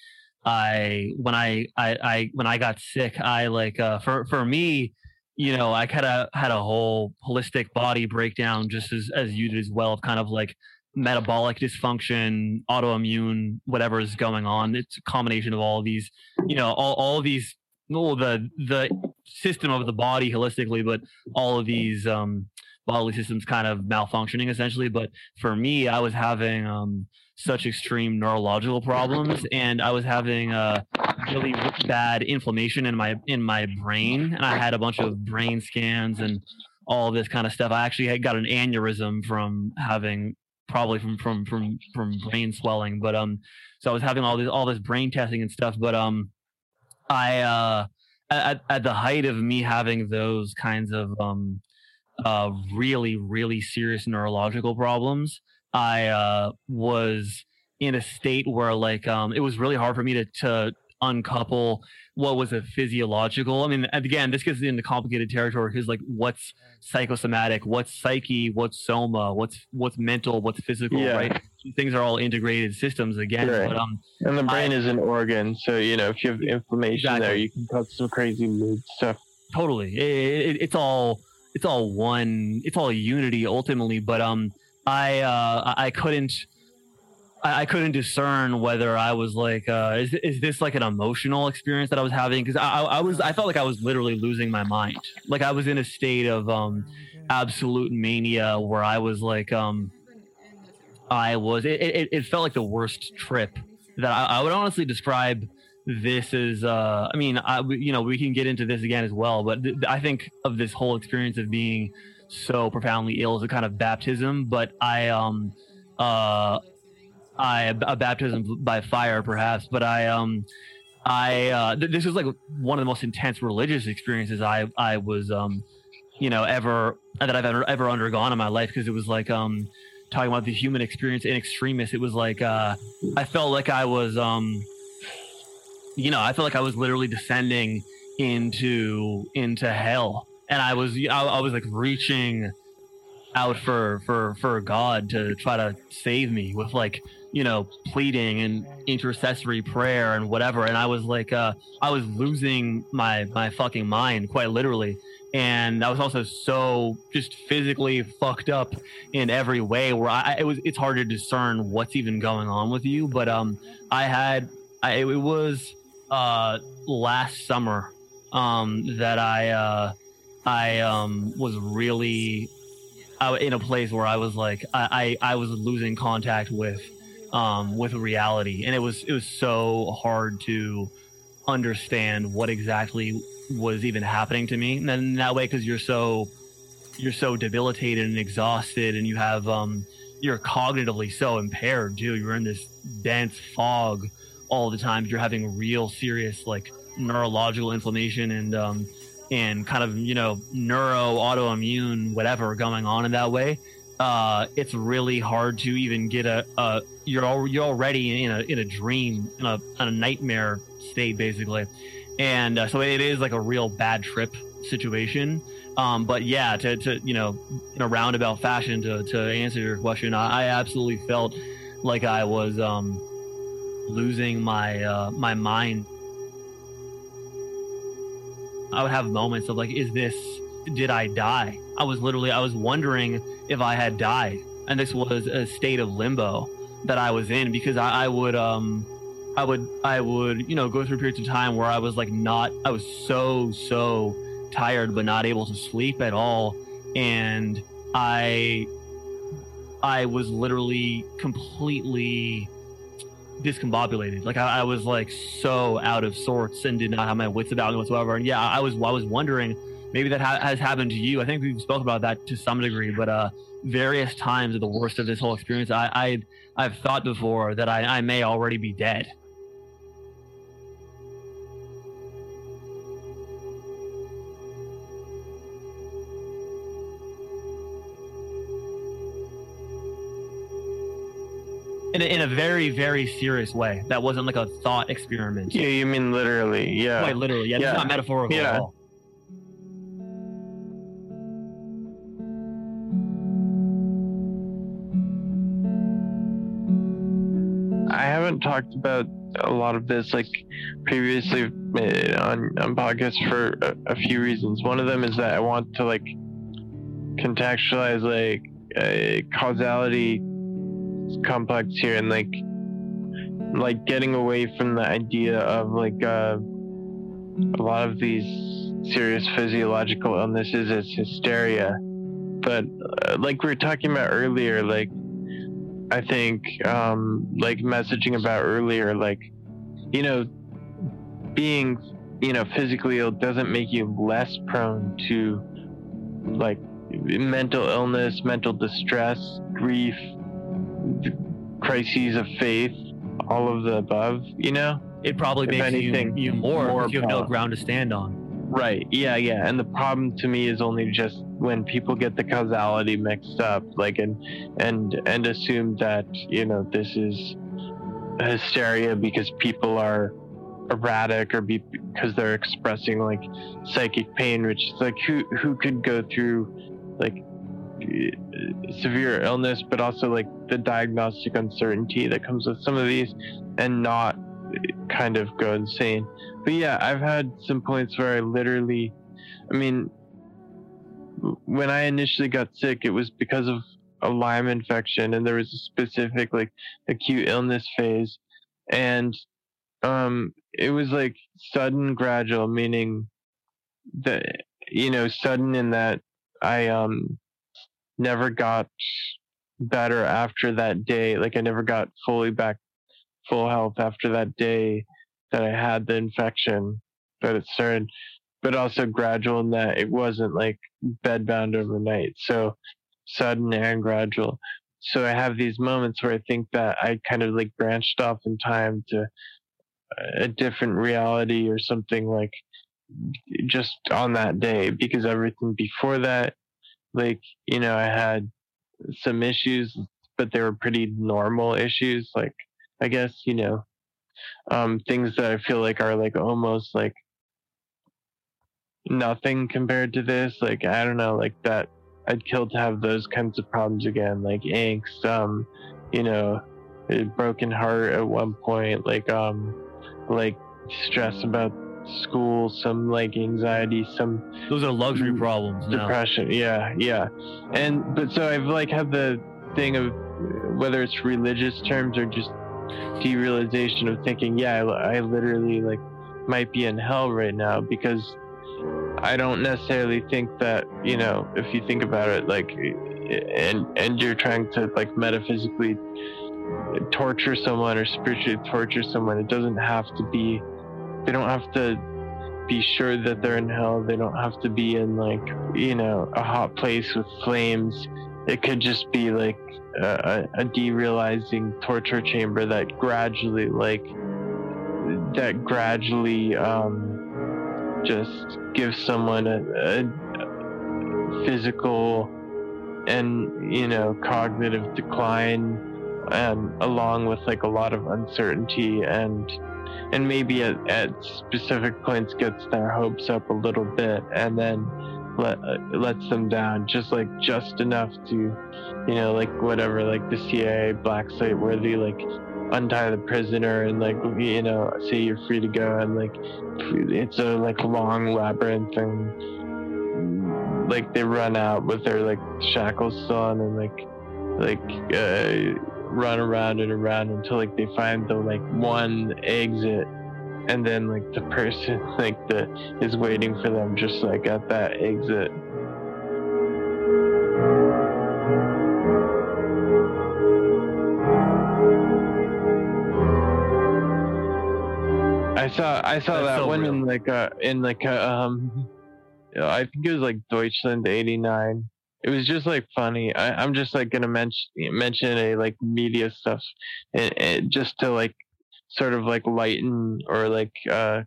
I when I I, I when I got sick, I like uh, for for me, you know, I kind of had a whole holistic body breakdown, just as as you did as well, of kind of like metabolic dysfunction, autoimmune, whatever is going on. It's a combination of all of these, you know, all all these well, the the system of the body holistically, but all of these um, bodily systems kind of malfunctioning essentially. But for me, I was having um, such extreme neurological problems, and I was having uh, really bad inflammation in my in my brain, and I had a bunch of brain scans and all this kind of stuff. I actually had got an aneurysm from having probably from from from from brain swelling, but um, so I was having all this all this brain testing and stuff, but um. I uh at, at the height of me having those kinds of um uh really really serious neurological problems I uh was in a state where like um it was really hard for me to to uncouple what was a physiological i mean again this gets into complicated territory because like what's psychosomatic what's psyche what's soma what's what's mental what's physical Yeah. right things are all integrated systems again Right. but um and the brain I- is an organ, so you know if you have inflammation there, you can cause some crazy mood stuff. totally it, it, it's all it's all one it's all unity ultimately but um i uh i couldn't I couldn't discern whether I was like, uh, is, is this like an emotional experience that I was having? Because I, I I was, I felt like I was literally losing my mind. Like I was in a state of um, absolute mania where I was like, um, I was. It, it, it felt like the worst trip that I, I would honestly describe this as. Uh, I mean, I you know we can get into this again as well, but th- I think of this whole experience of being so profoundly ill as a kind of baptism. But I um uh I a baptism by fire perhaps, but I um I uh th- this was like one of the most intense religious experiences I I was um you know ever that I've ever ever undergone in my life because it was like um talking about the human experience in extremis it was like uh I felt like I was um you know I felt like I was literally descending into into hell and I was I, I was like reaching out for for for God to try to save me with like you know pleading and intercessory prayer and whatever. And I was like uh I was losing my my fucking mind quite literally. And I was also so just physically fucked up in every way where I it was it's hard to discern what's even going on with you. But um I had I it was uh last summer um that I uh I um was really in a place where I was like I, I I was losing contact with um with reality. And it was it was so hard to understand what exactly was even happening to me. And then that way because you're so you're so debilitated and exhausted and you have um you're cognitively so impaired too. You're in this dense fog all the time. You're having real serious like neurological inflammation and um and kind of you know neuro autoimmune whatever going on in that way uh it's really hard to even get a, a you're al- you're already in a in a dream in a, in a nightmare state basically. And uh, so it is like a real bad trip situation. Um but yeah to to you know in a roundabout fashion to to answer your question i, I absolutely felt like i was um losing my uh my mind I would have moments of like, is this did I die? I was literally, I was wondering if I had died. And this was a state of limbo that I was in because I, I would, um, I would, I would, you know, go through periods of time where I was like not, I was so, so tired, but not able to sleep at all. And I, I was literally completely discombobulated. Like I, I, was like so out of sorts and did not have my wits about me whatsoever. And yeah, I was I was wondering maybe that ha- has happened to you. I think we've spoken about that to some degree, but uh, various times at the worst of this whole experience, I, I I've thought before that I, I may already be dead. In a, in a very very serious way. That wasn't like a thought experiment. Yeah, you mean literally? Yeah, quite literally. Yeah, yeah. it's not metaphorical yeah. at all. I haven't talked about a lot of this like previously uh, on on podcasts for a, a few reasons. One of them is that I want to like contextualize like causality complex here and like like getting away from the idea of like uh, a lot of these serious physiological illnesses as hysteria. But uh, like we were talking about earlier like i think um like messaging about earlier like you know being you know physically ill doesn't make you less prone to like mental illness mental distress grief crises of faith, all of the above, you know? It probably if makes anything, you, you more, more you have no ground to stand on. Right. Yeah, yeah. And the problem to me is only just when people get the causality mixed up, like and and and assume that, you know, this is hysteria because people are erratic or be, because they're expressing like psychic pain, which is like who who could go through like severe illness, but also like the diagnostic uncertainty that comes with some of these and not kind of go insane. But yeah, I've had some points where I literally, I mean, when I initially got sick, it was because of a Lyme infection and there was a specific like acute illness phase. And um, it was like sudden gradual, meaning that, you know, sudden in that I, um, never got better after that day. Like I never got fully back full health after that day that I had the infection that it started, but also gradual in that it wasn't like bedbound overnight. So sudden and gradual. So I have these moments where I think that I kind of like branched off in time to a different reality or something like just on that day because everything before that like you know i had some issues but they were pretty normal issues like i guess you know um things that i feel like are like almost like nothing compared to this like i don't know like that i'd kill to have those kinds of problems again like angst um you know a broken heart at one point like um like stress about school, some like anxiety, some those are luxury mm. problems. Depression, yeah, yeah. And but so I've like had the thing of whether it's religious terms or just derealization of thinking, yeah, I, I literally like might be in hell right now because I don't necessarily think that you know if you think about it like and and you're trying to like metaphysically torture someone or spiritually torture someone it doesn't have to be they don't have to be sure that they're in hell. They don't have to be in like, you know, a hot place with flames. It could just be like a, a derealizing torture chamber that gradually, like, that gradually um, just gives someone a, a physical and, you know, cognitive decline um, along with like a lot of uncertainty and and maybe at, at specific points gets their hopes up a little bit and then let, uh, lets them down just like just enough to you know like whatever like the cia black site where they like untie the prisoner and like you know say you're free to go and like it's a like long labyrinth and like they run out with their like shackles still on and like like uh, run around and around until like they find the like one exit and then like the person like that is waiting for them just like at that exit I saw I saw That's that so one real. in like a in like a um I think it was like Deutschland '89. It was just like funny. I, I'm just like gonna mention mention a like media stuff, and, and just to like sort of like lighten or like uh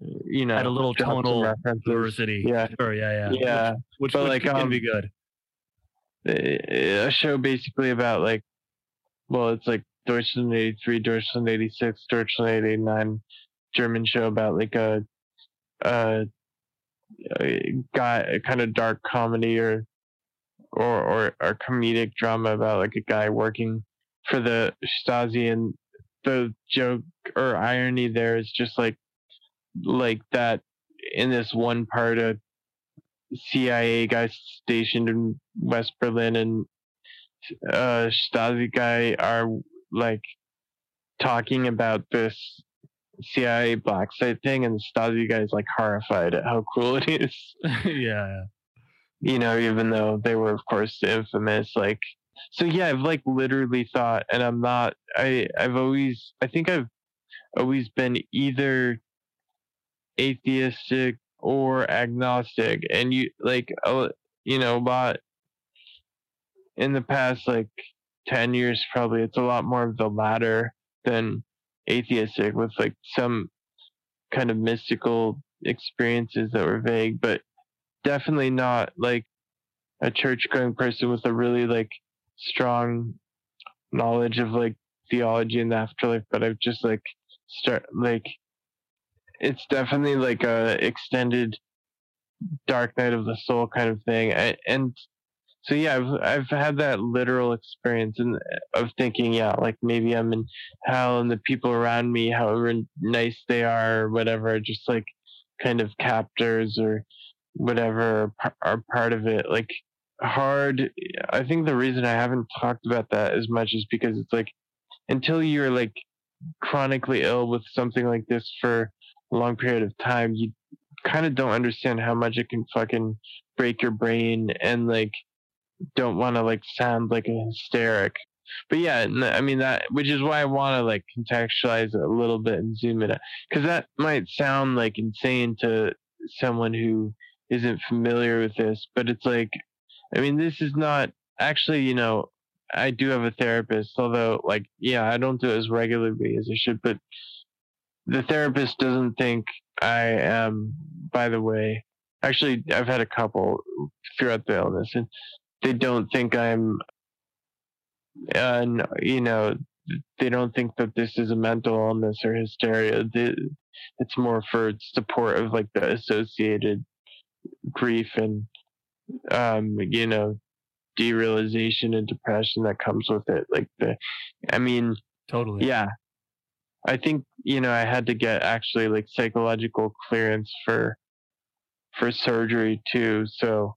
you know Add a little tonal diversity. Yeah. Sure. Yeah. Yeah. Yeah, Which, But, which like, can um, be good. a show basically about like, well, it's like Deutschland '83, Deutschland '86, Deutschland '89, German show about like a, a, a guy, a kind of dark comedy or, or or or comedic drama about like a guy working for the Stasi, and the joke or irony there is just like, like that in this one part of CIA guy stationed in West Berlin and uh Stasi guy are like talking about this CIA black site thing and the Stasi guy is like horrified at how cruel it is. yeah. You know, even though they were of course infamous, like so yeah, I've like literally thought and I'm not I I've always I think I've always been either atheistic or agnostic and you like you know a lot in the past like 10 years probably it's a lot more of the latter than atheistic with like some kind of mystical experiences that were vague but definitely not like a church going person with a really like strong knowledge of like theology and the afterlife but i've just like start like it's definitely like a extended dark night of the soul kind of thing I, and so yeah i've i've had that literal experience and uh, of thinking yeah like maybe i'm in hell and the people around me however nice they are or whatever just like kind of captors or whatever are part of it. Like hard i think the reason i haven't talked about that as much is because it's like until you're like chronically ill with something like this for a long period of time, you kind of don't understand how much it can fucking break your brain and like don't want to like sound like a hysteric. But yeah, I mean that, which is why I want to like contextualize it a little bit and zoom it out, because that might sound like insane to someone who isn't familiar with this, but it's like, I mean, this is not actually, you know, I do have a therapist, although like, yeah, I don't do it as regularly as I should, but the therapist doesn't think I am, by the way, actually, I've had a couple throughout the illness and they don't think I'm, uh, you know, they don't think that this is a mental illness or hysteria. They, it's more for support of like the associated grief and, um, you know, derealization and depression that comes with it. Like the, I mean, Totally. yeah i think you know i had to get actually like psychological clearance for for surgery too so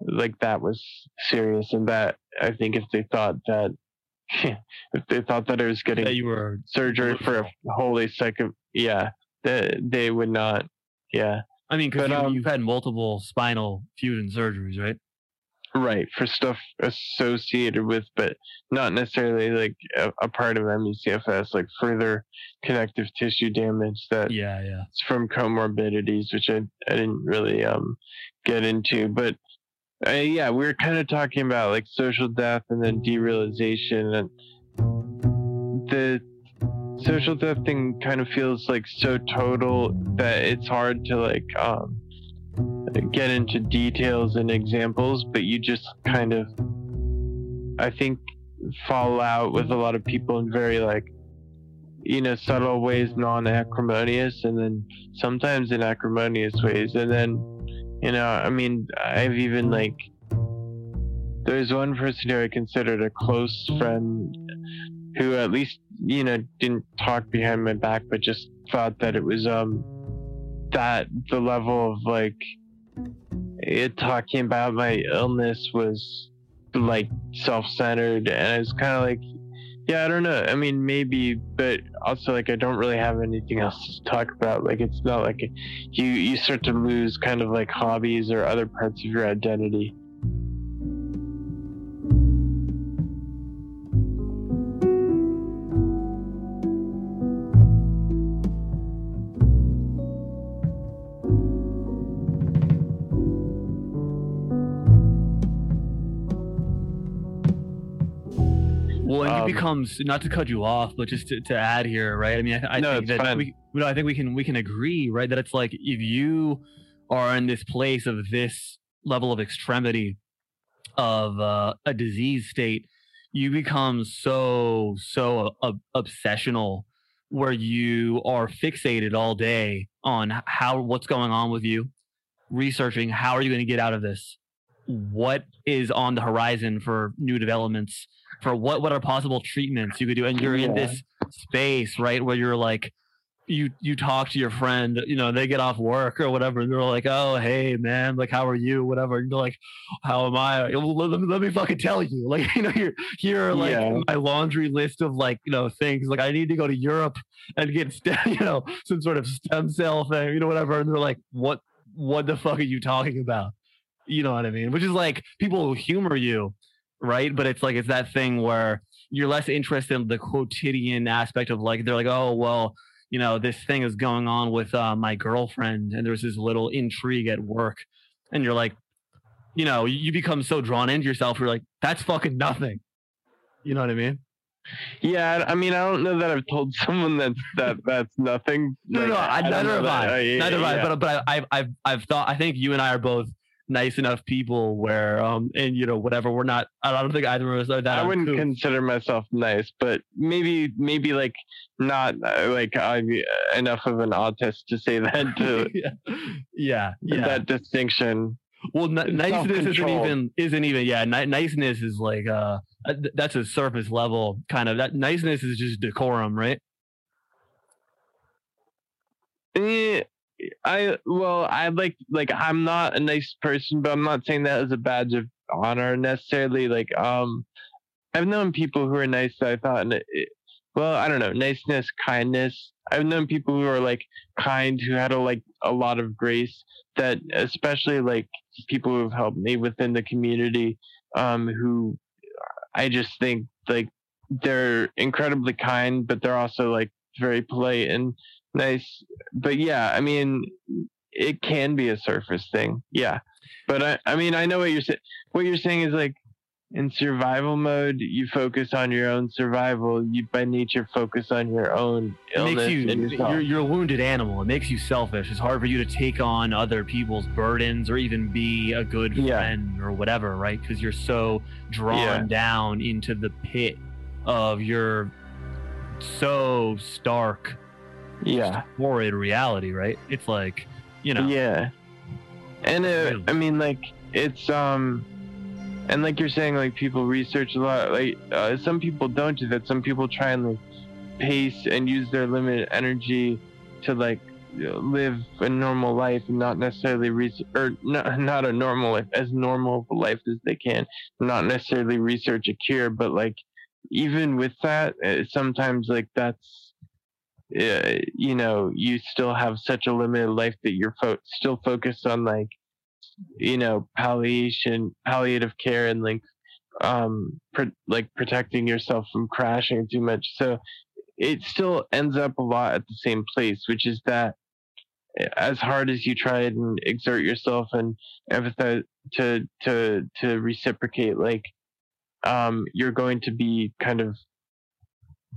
like that was serious and that i think if they thought that if they thought that i was getting That you were surgery for a wholly second yeah they, they would not yeah I mean, because you, um, you've had multiple spinal fusion surgeries, right? right for stuff associated with but not necessarily like a, a part of ME/CFS like further connective tissue damage that Yeah, yeah. it's from comorbidities, which I, I didn't really um get into. But uh, yeah, we were kind of talking about like social death and then derealization, and the social death thing kind of feels like so total that it's hard to like um get into details and examples, but you just kind of I think fall out with a lot of people in very like you know subtle ways non-acrimonious and then sometimes in acrimonious ways and then you know i mean i've even like there's one person who i considered a close friend who at least you know didn't talk behind my back but just thought that it was um that the level of like it, talking about my illness was like self-centered. And it's kind of like yeah i don't know. I mean maybe but also like i don't really have anything else to talk about. Like it's not like you you start to lose kind of like hobbies or other parts of your identity becomes not to cut you off, but just to, to add here, right? I mean, I, I no, think that fine. we, know, I think we can we can agree, right, that it's like if you are in this place of this level of extremity of uh, a disease state, you become so so uh, obsessional where you are fixated all day on how what's going on with you, researching how are you going to get out of this, what is on the horizon for new developments for what what are possible treatments you could do? And you're yeah. in this space right where you're like you you talk to your friend you know they get off work or whatever and they're like oh hey man like how are you? whatever and you're like how am i? Let, let, me, let me fucking tell you. Like you know you're here like yeah. my laundry list of like you know things like i need to go to europe and get you know some sort of stem cell thing you know whatever and they're like what what the fuck are you talking about? You know what i mean? Which is like people will humor you right? But it's like it's that thing where you're less interested in the quotidian aspect of like they're like, oh well, you know, this thing is going on with uh, my girlfriend, and there's this little intrigue at work, and you're like, you know, you become so drawn into yourself. You're like, that's fucking nothing. You know what I mean? Yeah, I mean, I don't know that I've told someone that that that's nothing. no, like, no, I, neither have I. Neither have I. But but I've I've I've thought. I think you and I are both nice enough people where um and you know whatever we're not i don't think either of us are that i wouldn't cool. consider myself nice but maybe maybe like not uh, like i uh, enough of an autist to say that to yeah. yeah yeah that distinction well n- niceness isn't even isn't even yeah n- niceness is like uh that's a surface level kind of that niceness is just decorum right yeah I well, I like like I'm not a nice person, but I'm not saying that as a badge of honor necessarily. Like um, I've known people who are nice that I thought, well, I don't know, niceness, kindness. I've known people who are like kind, who had a like a lot of grace. That especially like people who have helped me within the community, um, who I just think like they're incredibly kind, but they're also like very polite and nice. But yeah, I mean, it can be a surface thing. Yeah. But I, I mean, I know what you're saying. What you're saying is like in survival mode, you focus on your own survival. You by nature focus on your own illness. It makes you, you're, you're a wounded animal. It makes you selfish. It's hard for you to take on other people's burdens or even be a good friend yeah. or whatever, right? Because you're so drawn yeah. down into the pit of your so stark yeah. Horrid reality right? It's like you know. Yeah. And uh, i mean like it's um and like you're saying like people research a lot like uh, some people don't do that. Some people try and like pace and use their limited energy to like live a normal life and not necessarily research or not, not a normal life as normal a life as they can. Not necessarily research a cure but like even with that uh, sometimes like that's uh, you know you still have such a limited life that you're fo- still focused on like you know palliation palliative care and like um like protecting yourself from crashing too much. So it still ends up a lot at the same place which is that as hard as you try and exert yourself and empathize to to to reciprocate like um you're going to be kind of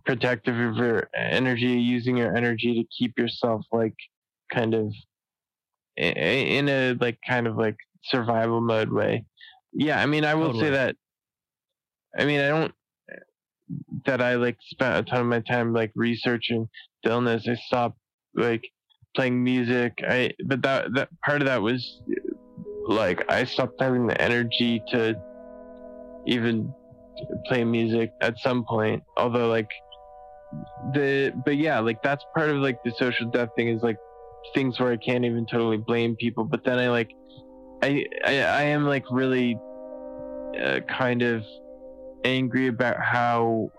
protective of your energy, using your energy to keep yourself like kind of in a like kind of like survival mode way. Yeah, I mean, I will totally. say that. I mean, I don't that I like spent a ton of my time like researching the illness. I stopped like playing music. I but that that part of that was like I stopped having the energy to even play music at some point. Although like the but yeah, like that's part of like the social death thing is like things where I can't even totally blame people. But then I like I I, I am like really uh, kind of angry about how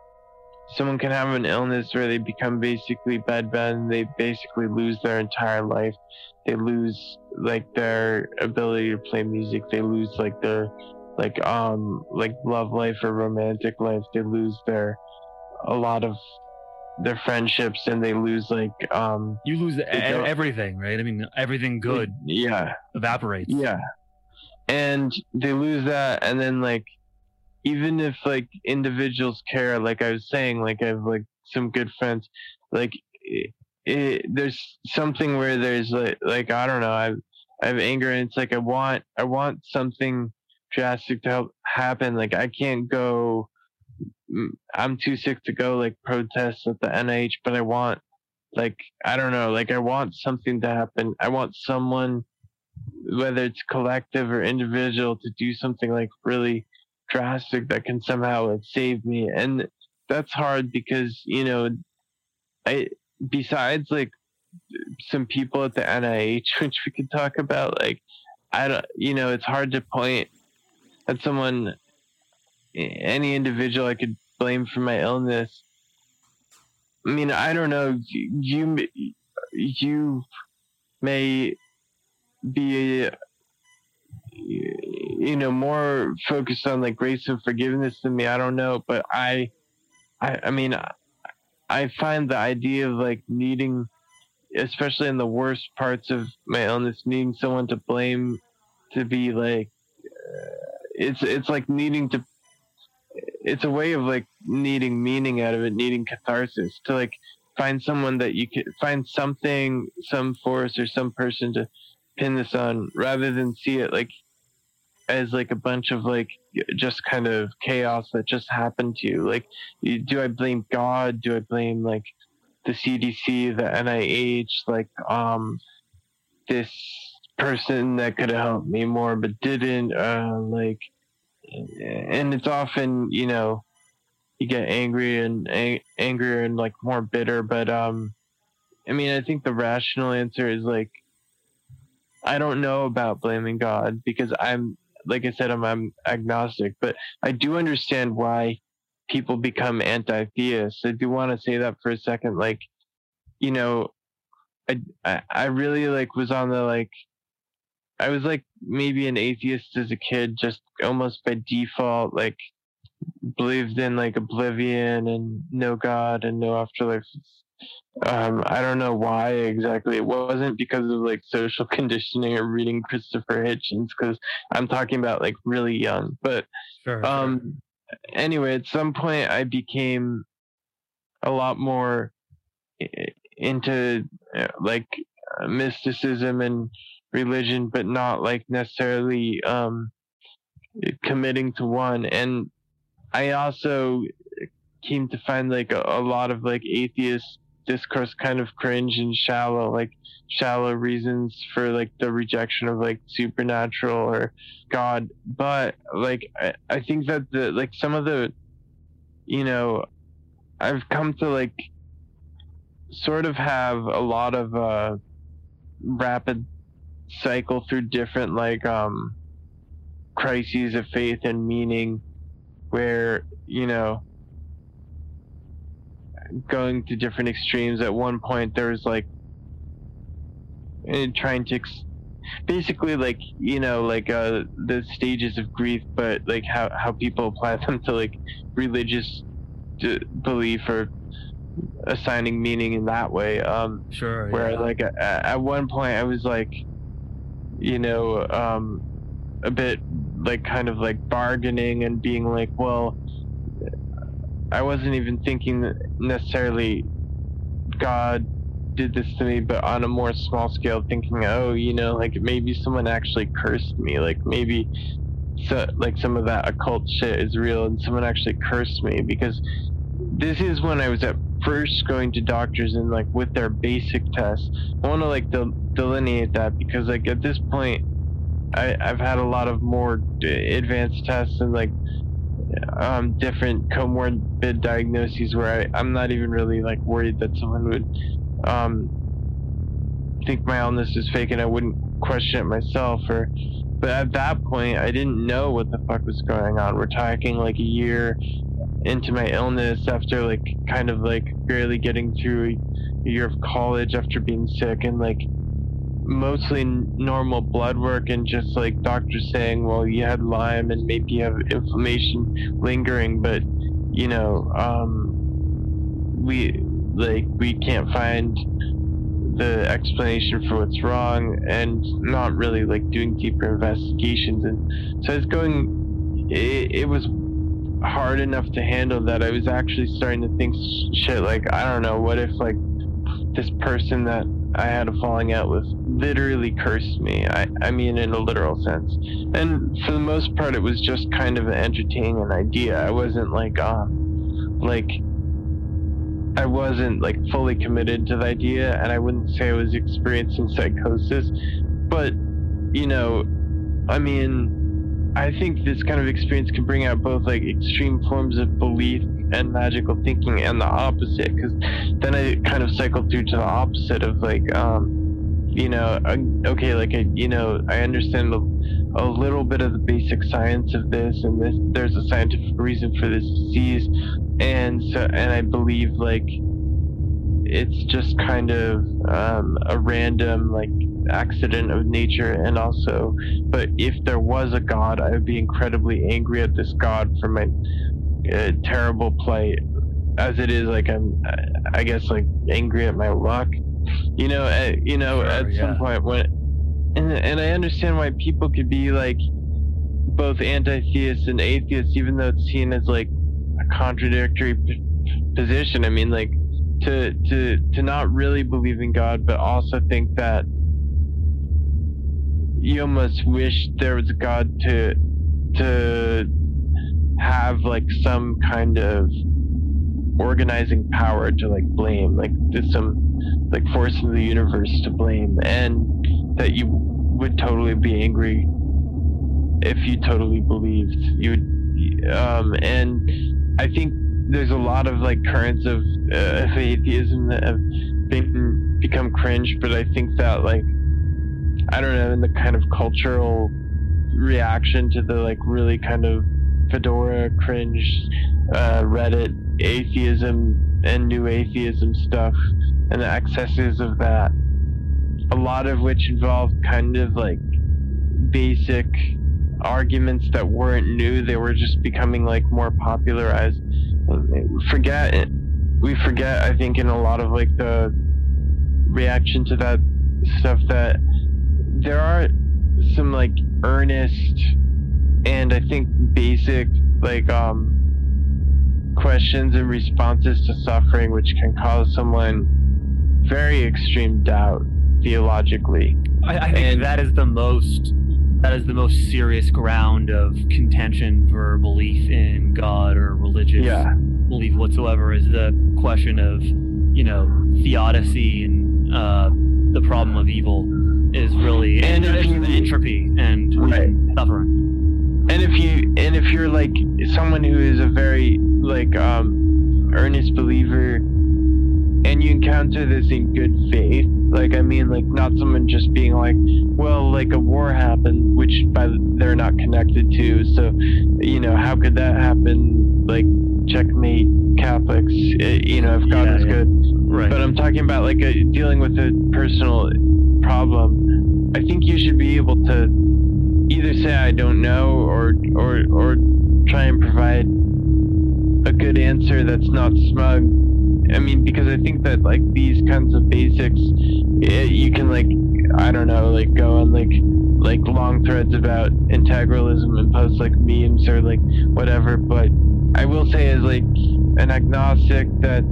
someone can have an illness where they become basically bedbound. They basically lose their entire life. They lose like their ability to play music. They lose like their like um like love life or romantic life. They lose their a lot of their friendships and they lose like um You lose e- everything, right? I mean, everything good yeah evaporates. Yeah. And they lose that and then like even if like individuals care, like I was saying, like I have like some good friends, like it, it, there's something where there's like like I don't know, I I have anger and it's like I want I want something drastic to help happen. Like I can't go I'm too sick to go like protest at the NIH, but I want like I don't know, like I want something to happen. I want someone whether it's collective or individual to do something like really drastic that can somehow like save me and that's hard because you know i besides like some people at the nih which we could talk about like i don't you know it's hard to point at someone any individual i could blame for my illness. I mean i don't know. You you may be you know more focused on like grace and forgiveness than me. I don't know but i i i mean i find the idea of like needing especially in the worst parts of my illness needing someone to blame to be like it's it's like needing to it's a way of like needing meaning out of it needing catharsis to like find someone that you could find something some force or some person to pin this on rather than see it like as like a bunch of like just kind of chaos that just happened to you. Like do i blame god? Do i blame like the cdc the nih like um this person that could have helped me more but didn't? Uh like and it's often you know you get angry and ang- angrier and like more bitter but um i mean i think the rational answer is like I don't know about blaming God because I'm, like I said, I'm, I'm agnostic, but I do understand why people become anti-theists. I do want to say that for a second. Like, you know, I, I, I really like was on the like, I was like maybe an atheist as a kid, just almost by default, like believed in like oblivion and no God and no afterlife. Um, I don't know why exactly. It wasn't because of like social conditioning or reading Christopher Hitchens, because I'm talking about like really young. But Sure. sure. um, anyway, at some point I became a lot more into uh, like mysticism and religion, but not like necessarily um, committing to one. And I also came to find like a, a lot of like atheist discourse kind of cringe and shallow, like shallow reasons for like the rejection of like supernatural or God. But like I, I think that the like some of the you know I've come to like sort of have a lot of uh rapid cycle through different like um crises of faith and meaning where you know going to different extremes at one point there was like eh, trying to ex- basically like you know like uh the stages of grief but like how how people apply them to like religious d- belief or assigning meaning in that way um sure. where yeah. like a- at one point I was like, you know, um, a bit like kind of like bargaining and being like, well, I wasn't even thinking necessarily God did this to me, but on a more small scale, thinking, oh, you know, like maybe someone actually cursed me, like maybe. So, like some of that occult shit is real, and someone actually cursed me because this is when I was at first going to doctors and like with their basic tests. I want to like del- delineate that because like at this point, I I've had a lot of more advanced tests and like um different comorbid diagnoses where I, I'm not even really like worried that someone would um think my illness is fake and I wouldn't question it myself or but at that point, I didn't know what the fuck was going on. We're talking like a year into my illness after like kind of like barely getting through a year of college after being sick and like mostly normal blood work and just like doctors saying, well, you had Lyme and maybe you have inflammation lingering, but you know, um, we like we can't find the explanation for what's wrong and not really like doing deeper investigations. And so it's going it, it was hard enough to handle that i was actually starting to think shit like i don't know what if like this person that i had a falling out with literally cursed me? I i mean in a literal sense. And for the most part it was just kind of an entertaining idea. I wasn't like um like I wasn't like fully committed to the idea, and I wouldn't say I was experiencing psychosis, but you know, I mean, I think this kind of experience can bring out both like extreme forms of belief and magical thinking, and the opposite, because then I kind of cycled through to the opposite of like, um, you know, okay, like I, you know, I understand a, a little bit of the basic science of this, and this there's a scientific reason for this disease, and so and I believe like it's just kind of um, a random like accident of nature and also but if there was a god i would be incredibly angry at this god for my uh, terrible plight as it is like i'm i guess like angry at my luck you know at, uh, you know sure, at yeah. some point when and, and i understand why people could be like both anti-theists and atheists even though it's seen as like a contradictory p- position. I mean, like to to to not really believe in God, but also think that you almost wish there was a God to to have like some kind of organizing power to like blame, like there's some like force in the universe to blame, and that you would totally be angry if you totally believed. You would um and I think there's a lot of like currents of, uh, atheism that have been become cringe, but I think that like I don't know in the kind of cultural reaction to the like really kind of fedora cringe uh, Reddit atheism and new atheism stuff and the excesses of that, a lot of which involved kind of like basic arguments that weren't new. They were just becoming like more popularized. Forget we forget. I think in a lot of like the reaction to that stuff that there are some like earnest and I think basic like um questions and responses to suffering which can cause someone very extreme doubt theologically. I, I think and, that is the most that is the most serious ground of contention for belief in God or religious yeah. belief whatsoever is the question of, you know, theodicy and uh, the problem of evil is really and, and you, entropy and, right. and suffering. And if you and if you're like someone who is a very like um earnest believer and you encounter this in good faith like, I mean, like, not someone just being like, well, like a war happened, which by they're not connected to. So, you know, how could that happen? Like, checkmate Catholics, eh, you know, if God yeah, is yeah. good. Right. But I'm talking about like a, dealing with a personal problem. I think you should be able to either say I don't know or or or try and provide a good answer that's not smug I mean, because I think that like these kinds of basics, it, you can like, I don't know, like go on like like long threads about integralism and post like memes or like whatever. But I will say, as like an agnostic that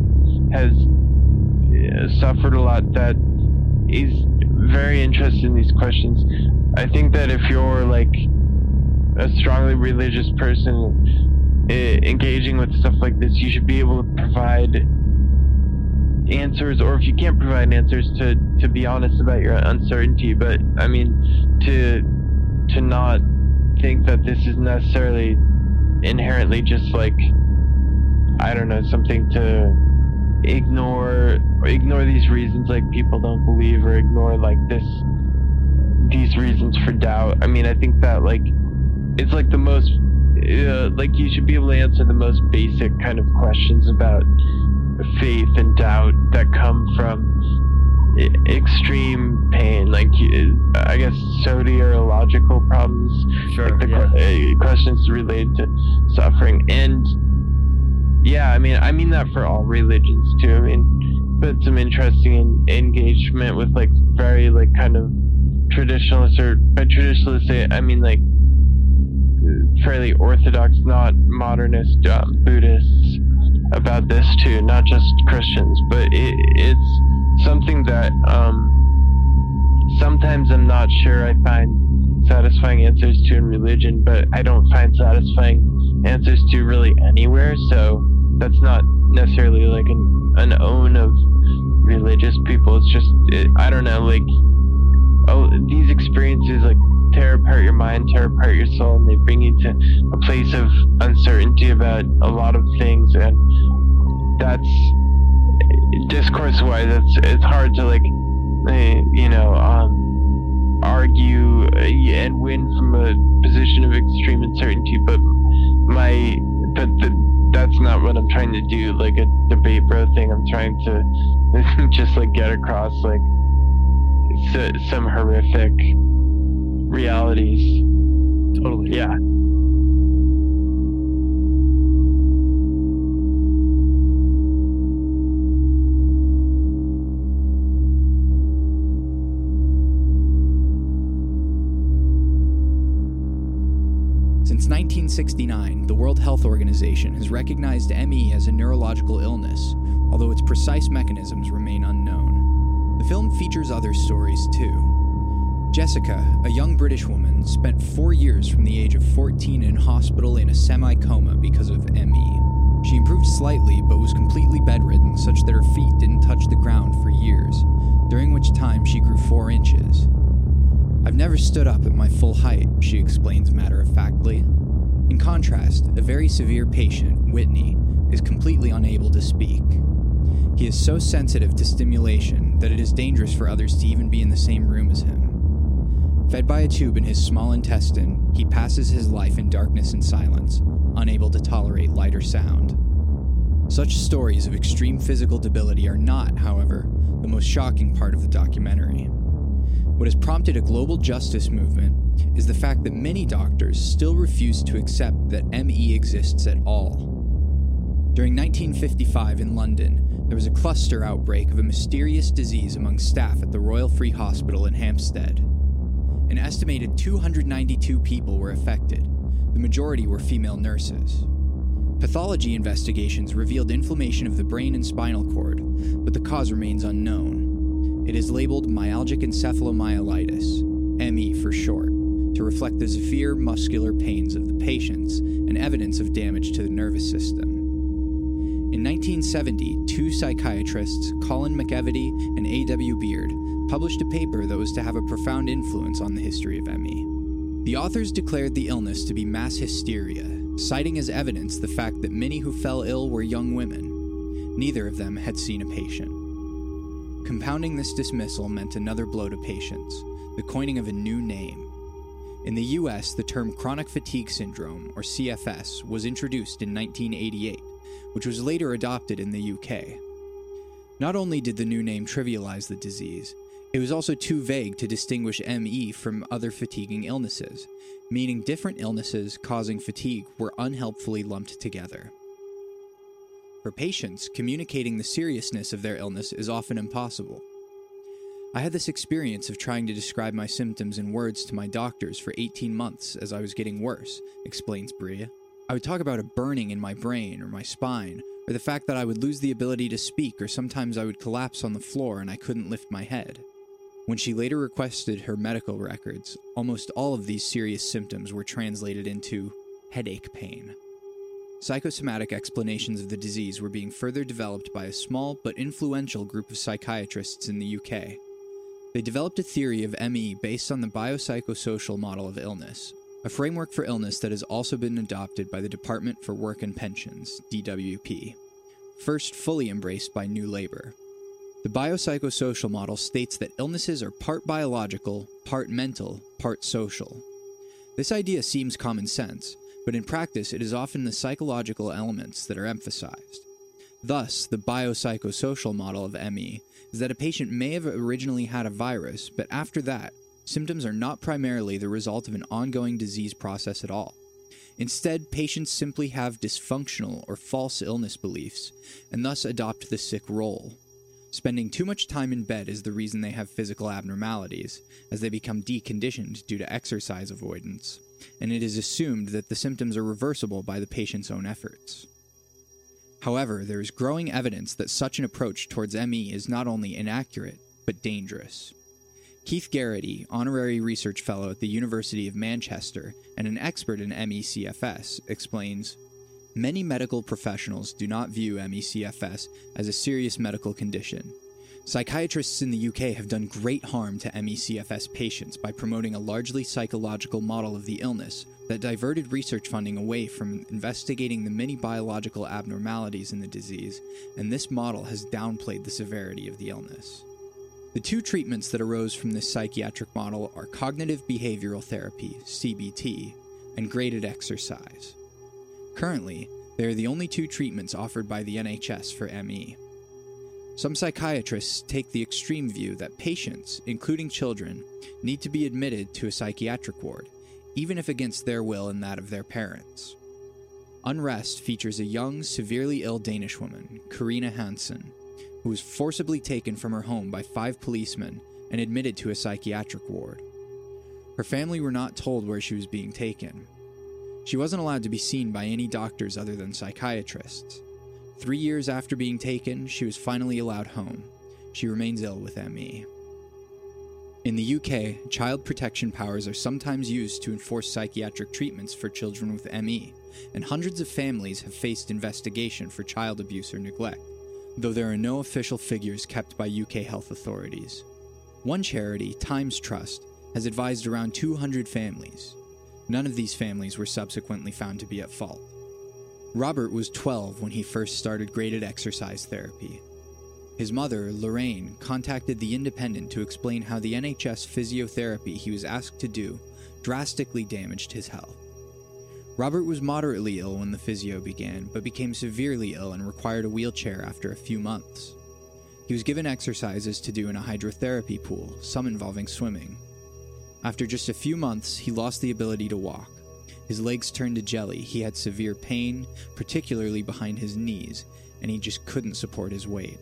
has uh, suffered a lot, that is very interested in these questions. I think that if you're like a strongly religious person uh, engaging with stuff like this, you should be able to provide answers or if you can't provide answers to to be honest about your uncertainty but i mean to to not think that this is necessarily inherently just like i don't know something to ignore ignore these reasons like people don't believe or ignore like this these reasons for doubt. I mean, I think that like it's like the most uh, like you should be able to answer the most basic kind of questions about faith and doubt that come from extreme pain. Like i guess soteriological problems. Sure like the yeah. Uh, questions related to suffering. And yeah i mean i mean that for all religions too. I mean but some interesting engagement with like very like kind of traditionalists or by traditionalists i mean like fairly orthodox, not modernist um, Buddhists about this too, not just Christians, but it, it's something that um, sometimes I'm not sure I find satisfying answers to in religion, but I don't find satisfying answers to really anywhere. So that's not necessarily like an, an own of religious people. It's just, it, I don't know, like, oh, these experiences, like, tear apart your mind, tear apart your soul, and they bring you to a place of uncertainty about a lot of things. And that's discourse wise, it's it's hard to like, eh, you know, um, argue eh, and win from a position of extreme uncertainty. But my, but the, that's not what I'm trying to do. Like a debate bro thing. I'm trying to just like get across like some horrific realities. Totally. Yeah. Since 1969, the World Health Organization has recognized ME as a neurological illness, although its precise mechanisms remain unknown. The film features other stories too, Jessica, a young British woman, spent four years from the age of 14 in hospital in a semi coma because of ME. She improved slightly, but was completely bedridden, such that her feet didn't touch the ground for years, during which time she grew four inches. I've never stood up at my full height, she explains matter of factly. In contrast, a very severe patient, Whitney, is completely unable to speak. He is so sensitive to stimulation that it is dangerous for others to even be in the same room as him. Fed by a tube in his small intestine, he passes his life in darkness and silence, unable to tolerate light or sound. Such stories of extreme physical debility are not, however, the most shocking part of the documentary. What has prompted a global justice movement is the fact that many doctors still refuse to accept that ME exists at all. During 1955 in London, there was a cluster outbreak of a mysterious disease among staff at the Royal Free Hospital in Hampstead. An estimated 292 people were affected. The majority were female nurses. Pathology investigations revealed inflammation of the brain and spinal cord, but the cause remains unknown. It is labeled myalgic encephalomyelitis, ME for short, to reflect the severe muscular pains of the patients and evidence of damage to the nervous system. In 1970, two psychiatrists, Colin McEvedy and A.W. Beard, published a paper that was to have a profound influence on the history of ME. The authors declared the illness to be mass hysteria, citing as evidence the fact that many who fell ill were young women. Neither of them had seen a patient. Compounding this dismissal meant another blow to patients the coining of a new name. In the US, the term chronic fatigue syndrome, or CFS, was introduced in 1988, which was later adopted in the UK. Not only did the new name trivialize the disease, it was also too vague to distinguish ME from other fatiguing illnesses, meaning different illnesses causing fatigue were unhelpfully lumped together. For patients, communicating the seriousness of their illness is often impossible. I had this experience of trying to describe my symptoms in words to my doctors for 18 months as I was getting worse, explains Brea. I would talk about a burning in my brain or my spine, or the fact that I would lose the ability to speak, or sometimes I would collapse on the floor and I couldn't lift my head. When she later requested her medical records, almost all of these serious symptoms were translated into headache pain. Psychosomatic explanations of the disease were being further developed by a small but influential group of psychiatrists in the UK. They developed a theory of ME based on the biopsychosocial model of illness, a framework for illness that has also been adopted by the Department for Work and Pensions, DWP, first fully embraced by New Labour. The biopsychosocial model states that illnesses are part biological, part mental, part social. This idea seems common sense, but in practice it is often the psychological elements that are emphasized. Thus, the biopsychosocial model of ME is that a patient may have originally had a virus, but after that, symptoms are not primarily the result of an ongoing disease process at all. Instead, patients simply have dysfunctional or false illness beliefs, and thus adopt the sick role. Spending too much time in bed is the reason they have physical abnormalities, as they become deconditioned due to exercise avoidance, and it is assumed that the symptoms are reversible by the patient's own efforts. However, there is growing evidence that such an approach towards ME is not only inaccurate, but dangerous. Keith Geraghty, honorary research fellow at the University of Manchester and an expert in ME/CFS, explains Many medical professionals do not view ME/CFS as a serious medical condition. Psychiatrists in the UK have done great harm to ME/CFS patients by promoting a largely psychological model of the illness that diverted research funding away from investigating the many biological abnormalities in the disease, and this model has downplayed the severity of the illness. The two treatments that arose from this psychiatric model are cognitive behavioral therapy, CBT, and graded exercise. Currently, they are the only two treatments offered by the NHS for ME. Some psychiatrists take the extreme view that patients, including children, need to be admitted to a psychiatric ward, even if against their will and that of their parents. Unrest features a young, severely ill Danish woman, Karina Hansen, who was forcibly taken from her home by five policemen and admitted to a psychiatric ward. Her family were not told where she was being taken. She wasn't allowed to be seen by any doctors other than psychiatrists. Three years after being taken, she was finally allowed home. She remains ill with ME. In the UK, child protection powers are sometimes used to enforce psychiatric treatments for children with ME, and hundreds of families have faced investigation for child abuse or neglect though there are no official figures kept by UK health authorities. One charity, Tymes Trust, has advised around 200 families. None of these families were subsequently found to be at fault. Robert was 12 when he first started graded exercise therapy. His mother, Lorraine, contacted The Independent to explain how the NHS physiotherapy he was asked to do drastically damaged his health. Robert was moderately ill when the physio began, but became severely ill and required a wheelchair after a few months. He was given exercises to do in a hydrotherapy pool, some involving swimming. After just a few months, he lost the ability to walk. His legs turned to jelly, he had severe pain, particularly behind his knees, and he just couldn't support his weight.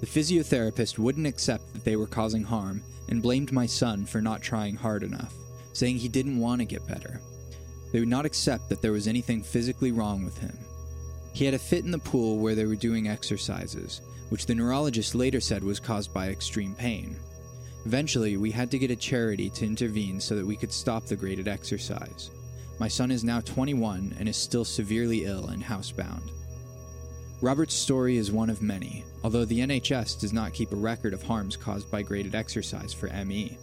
The physiotherapist wouldn't accept that they were causing harm and blamed my son for not trying hard enough, saying he didn't want to get better. They would not accept that there was anything physically wrong with him. He had a fit in the pool where they were doing exercises, which the neurologist later said was caused by extreme pain. Eventually, we had to get a charity to intervene so that we could stop the graded exercise. My son is now 21 and is still severely ill and housebound. Robert's story is one of many, although the NHS does not keep a record of harms caused by graded exercise for ME.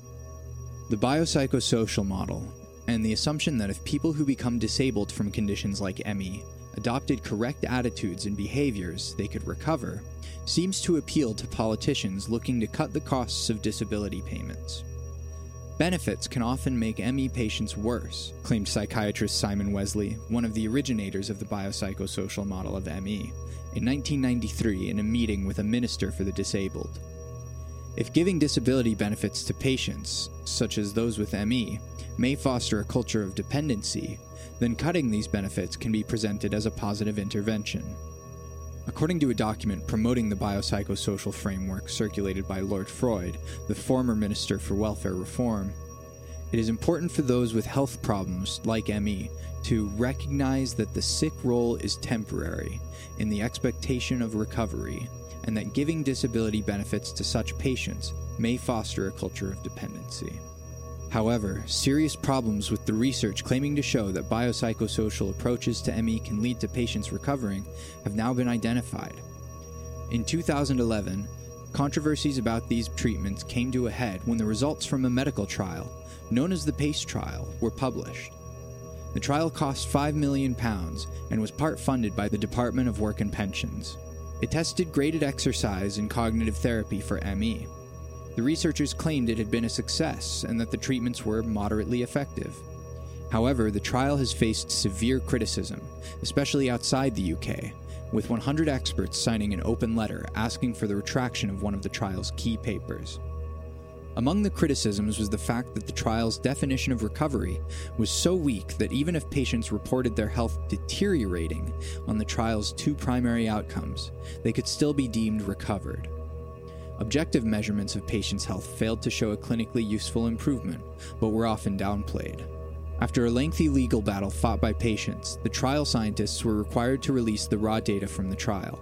The biopsychosocial model and the assumption that if people who become disabled from conditions like ME adopted correct attitudes and behaviors, they could recover, seems to appeal to politicians looking to cut the costs of disability payments. Benefits can often make ME patients worse, claimed psychiatrist Simon Wessely, one of the originators of the biopsychosocial model of ME, in 1993 in a meeting with a minister for the disabled. If giving disability benefits to patients, such as those with ME, may foster a culture of dependency, then cutting these benefits can be presented as a positive intervention. According to a document promoting the biopsychosocial framework circulated by Lord Freud, the former Minister for Welfare Reform, it is important for those with health problems, like ME, to recognize that the sick role is temporary in the expectation of recovery and that giving disability benefits to such patients may foster a culture of dependency. However, serious problems with the research claiming to show that biopsychosocial approaches to ME can lead to patients recovering have now been identified. In 2011, controversies about these treatments came to a head when the results from a medical trial, known as the PACE trial, were published. The trial cost £5 million and was part funded by the Department of Work and Pensions. It tested graded exercise and cognitive therapy for ME. The researchers claimed it had been a success and that the treatments were moderately effective. However, the trial has faced severe criticism, especially outside the UK, with 100 experts signing an open letter asking for the retraction of one of the trial's key papers. Among the criticisms was the fact that the trial's definition of recovery was so weak that even if patients reported their health deteriorating on the trial's two primary outcomes, they could still be deemed recovered. Objective measurements of patients' health failed to show a clinically useful improvement, but were often downplayed. After a lengthy legal battle fought by patients, the trial scientists were required to release the raw data from the trial.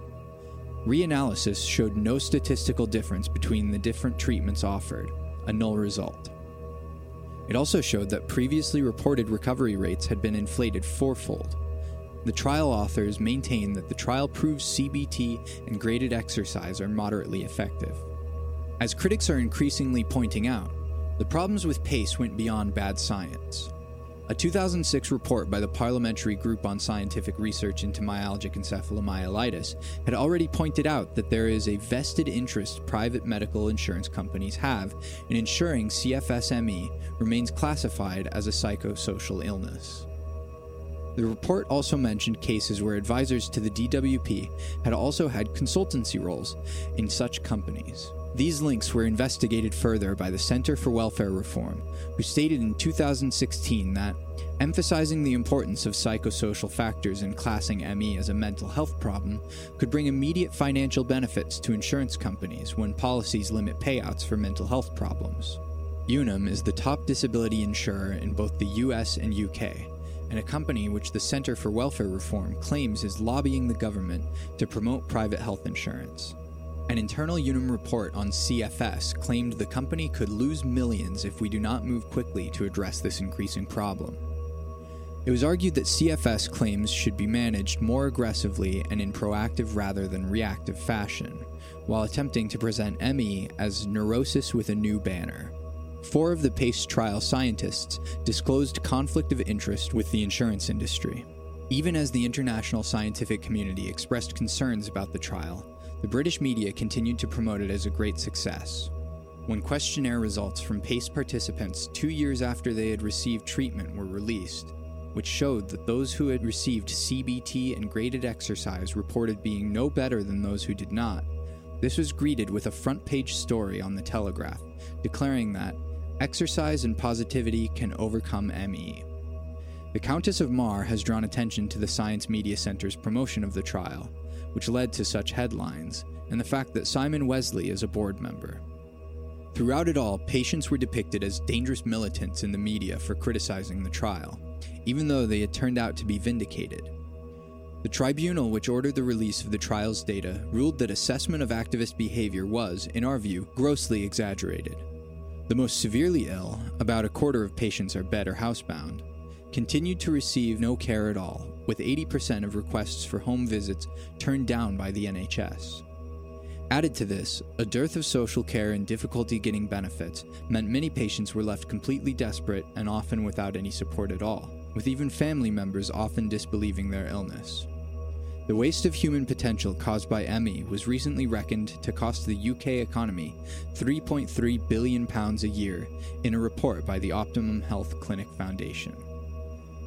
Reanalysis showed no statistical difference between the different treatments offered, a null result. It also showed that previously reported recovery rates had been inflated fourfold. The trial authors maintain that the trial proves CBT and graded exercise are moderately effective. As critics are increasingly pointing out, the problems with PACE went beyond bad science. A 2006 report by the Parliamentary Group on Scientific Research into Myalgic Encephalomyelitis had already pointed out that there is a vested interest private medical insurance companies have in ensuring CFSME remains classified as a psychosocial illness. The report also mentioned cases where advisors to the DWP had also had consultancy roles in such companies. These links were investigated further by the Center for Welfare Reform, who stated in 2016 that emphasizing the importance of psychosocial factors in classing ME as a mental health problem could bring immediate financial benefits to insurance companies when policies limit payouts for mental health problems. Unum is the top disability insurer in both the US and UK, and a company which the Center for Welfare Reform claims is lobbying the government to promote private health insurance. An internal Unum report on CFS claimed the company could lose millions if we do not move quickly to address this increasing problem. It was argued that CFS claims should be managed more aggressively and in proactive rather than reactive fashion, while attempting to present ME as neurosis with a new banner. Four of the PACE trial scientists disclosed conflict of interest with the insurance industry. Even as the international scientific community expressed concerns about the trial, the British media continued to promote it as a great success. When questionnaire results from PACE participants two years after they had received treatment were released, which showed that those who had received CBT and graded exercise reported being no better than those who did not, this was greeted with a front page story on the Telegraph declaring that exercise and positivity can overcome ME. The Countess of Mar has drawn attention to the Science Media Center's promotion of the trial, which led to such headlines, and the fact that Simon Wessely is a board member. Throughout it all, patients were depicted as dangerous militants in the media for criticizing the trial, even though they had turned out to be vindicated. The tribunal which ordered the release of the trial's data ruled that assessment of activist behavior was, in our view, grossly exaggerated. The most severely ill, about a quarter of patients are bed or housebound, continued to receive no care at all, with 80% of requests for home visits turned down by the NHS. Added to this, a dearth of social care and difficulty getting benefits meant many patients were left completely desperate and often without any support at all, with even family members often disbelieving their illness. The waste of human potential caused by ME was recently reckoned to cost the UK economy £3.3 billion a year in a report by the Optimum Health Clinic Foundation.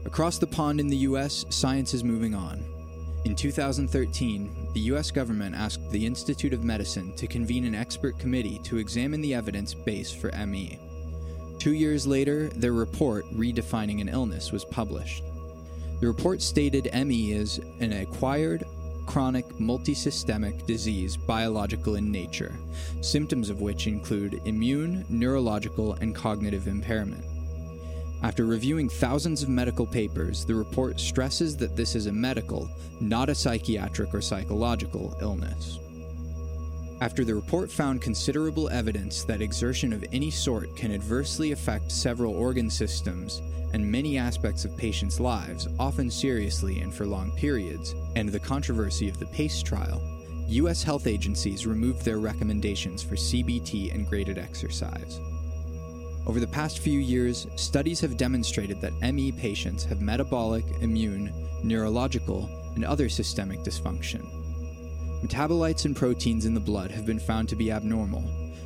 Across the pond in the US, science is moving on. In 2013, the US government asked the Institute of Medicine to convene an expert committee to examine the evidence base for ME. Two years later, their report, Redefining an Illness, was published. The report stated ME is an acquired, chronic, multisystemic disease biological in nature, symptoms of which include immune, neurological, and cognitive impairment. After reviewing thousands of medical papers, the report stresses that this is a medical, not a psychiatric or psychological illness. After the report found considerable evidence that exertion of any sort can adversely affect several organ systems and many aspects of patients' lives, often seriously and for long periods, and the controversy of the PACE trial, U.S. health agencies removed their recommendations for CBT and graded exercise. Over the past few years, studies have demonstrated that ME patients have metabolic, immune, neurological, and other systemic dysfunction. Metabolites and proteins in the blood have been found to be abnormal,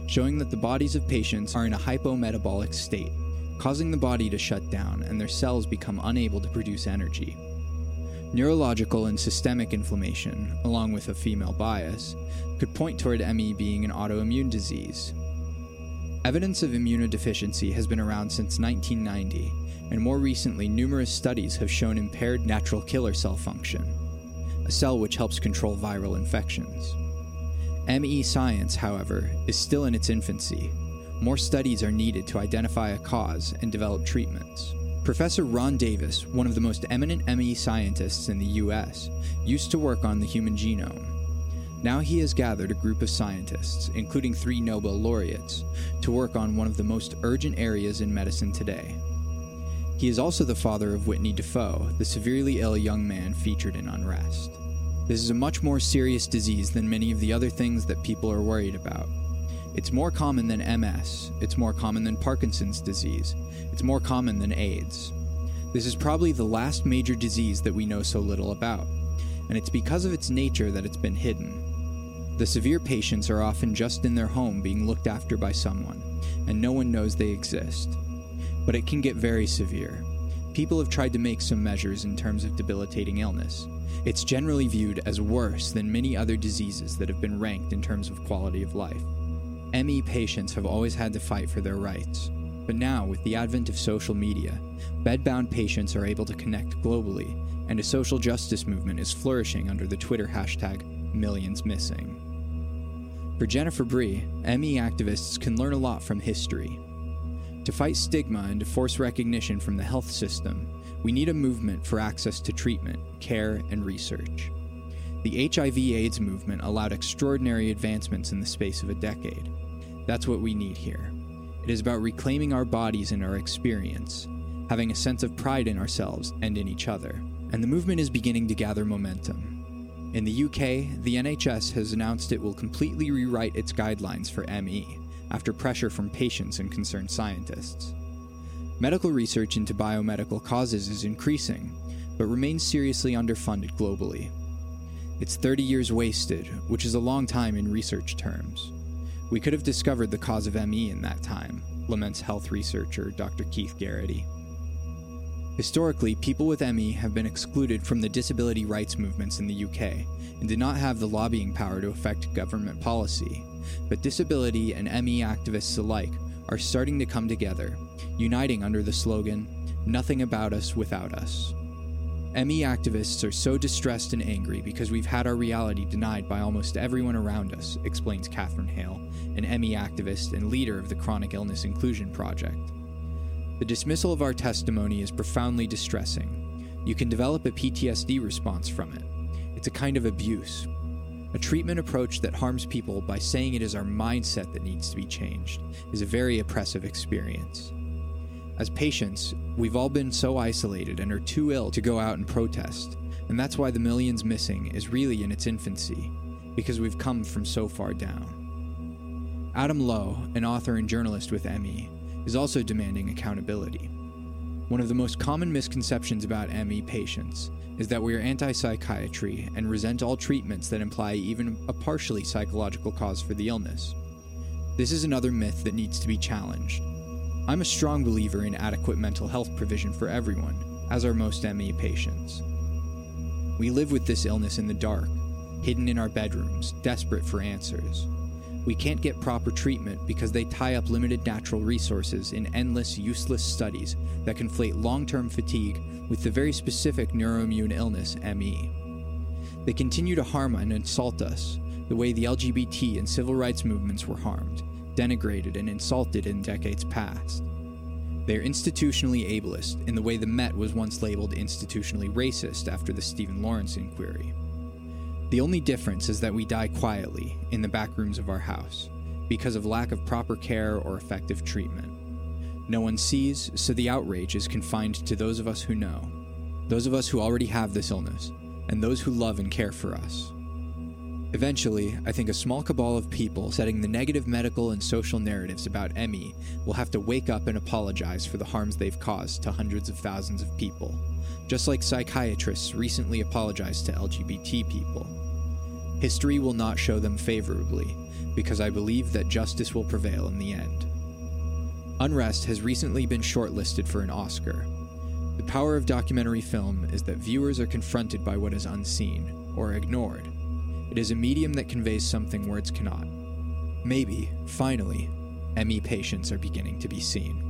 showing that the bodies of patients are in a hypometabolic state, causing the body to shut down and their cells become unable to produce energy. Neurological and systemic inflammation, along with a female bias, could point toward ME being an autoimmune disease. Evidence of immunodeficiency has been around since 1990, and more recently, numerous studies have shown impaired natural killer cell function, a cell which helps control viral infections. ME science, however, is still in its infancy. More studies are needed to identify a cause and develop treatments. Professor Ron Davis, one of the most eminent ME scientists in the US, used to work on the human genome. Now he has gathered a group of scientists, including three Nobel laureates, to work on one of the most urgent areas in medicine today. He is also the father of Whitney Dafoe, the severely ill young man featured in Unrest. This is a much more serious disease than many of the other things that people are worried about. It's more common than MS, it's more common than Parkinson's disease, it's more common than AIDS. This is probably the last major disease that we know so little about, and it's because of its nature that it's been hidden. The severe patients are often just in their home being looked after by someone, and no one knows they exist. But it can get very severe. People have tried to make some measures in terms of debilitating illness. It's generally viewed as worse than many other diseases that have been ranked in terms of quality of life. ME patients have always had to fight for their rights. But now, with the advent of social media, bedbound patients are able to connect globally, and a social justice movement is flourishing under the Twitter hashtag MillionsMissing. For Jennifer Brea, ME activists can learn a lot from history. To fight stigma and to force recognition from the health system, we need a movement for access to treatment, care, and research. The HIV AIDS movement allowed extraordinary advancements in the space of a decade. That's what we need here. It is about reclaiming our bodies and our experience, having a sense of pride in ourselves and in each other. And the movement is beginning to gather momentum. In the UK, the NHS has announced it will completely rewrite its guidelines for ME after pressure from patients and concerned scientists. Medical research into biomedical causes is increasing, but remains seriously underfunded globally. It's 30 years wasted, which is a long time in research terms. We could have discovered the cause of ME in that time, laments health researcher Dr. Keith Geraghty. Historically, people with ME have been excluded from the disability rights movements in the UK and did not have the lobbying power to affect government policy. But disability and ME activists alike are starting to come together, uniting under the slogan, Nothing About Us Without Us. ME activists are so distressed and angry because we've had our reality denied by almost everyone around us, explains Catherine Hale, an ME activist and leader of the Chronic Illness Inclusion Project. The dismissal of our testimony is profoundly distressing. You can develop a PTSD response from it. It's a kind of abuse. A treatment approach that harms people by saying it is our mindset that needs to be changed is a very oppressive experience. As patients, we've all been so isolated and are too ill to go out and protest, and that's why the millions missing is really in its infancy, because we've come from so far down. Adam Lowe, an author and journalist with ME, is also demanding accountability. One of the most common misconceptions about ME patients is that we are anti psychiatry and resent all treatments that imply even a partially psychological cause for the illness. This is another myth that needs to be challenged. I'm a strong believer in adequate mental health provision for everyone, as are most ME patients. We live with this illness in the dark, hidden in our bedrooms, desperate for answers. We can't get proper treatment because they tie up limited natural resources in endless, useless studies that conflate long term fatigue with the very specific neuroimmune illness, ME. They continue to harm and insult us, the way the LGBT and civil rights movements were harmed denigrated, and insulted in decades past. They are institutionally ableist in the way the Met was once labeled institutionally racist after the Stephen Lawrence inquiry. The only difference is that we die quietly in the back rooms of our house because of lack of proper care or effective treatment. No one sees, so the outrage is confined to those of us who know, those of us who already have this illness, and those who love and care for us. Eventually, I think a small cabal of people setting the negative medical and social narratives about ME will have to wake up and apologize for the harms they've caused to hundreds of thousands of people, just like psychiatrists recently apologized to LGBT people. History will not show them favorably, because I believe that justice will prevail in the end. Unrest has recently been shortlisted for an Oscar. The power of documentary film is that viewers are confronted by what is unseen, or ignored, it is a medium that conveys something words cannot. Maybe, finally, ME patients are beginning to be seen.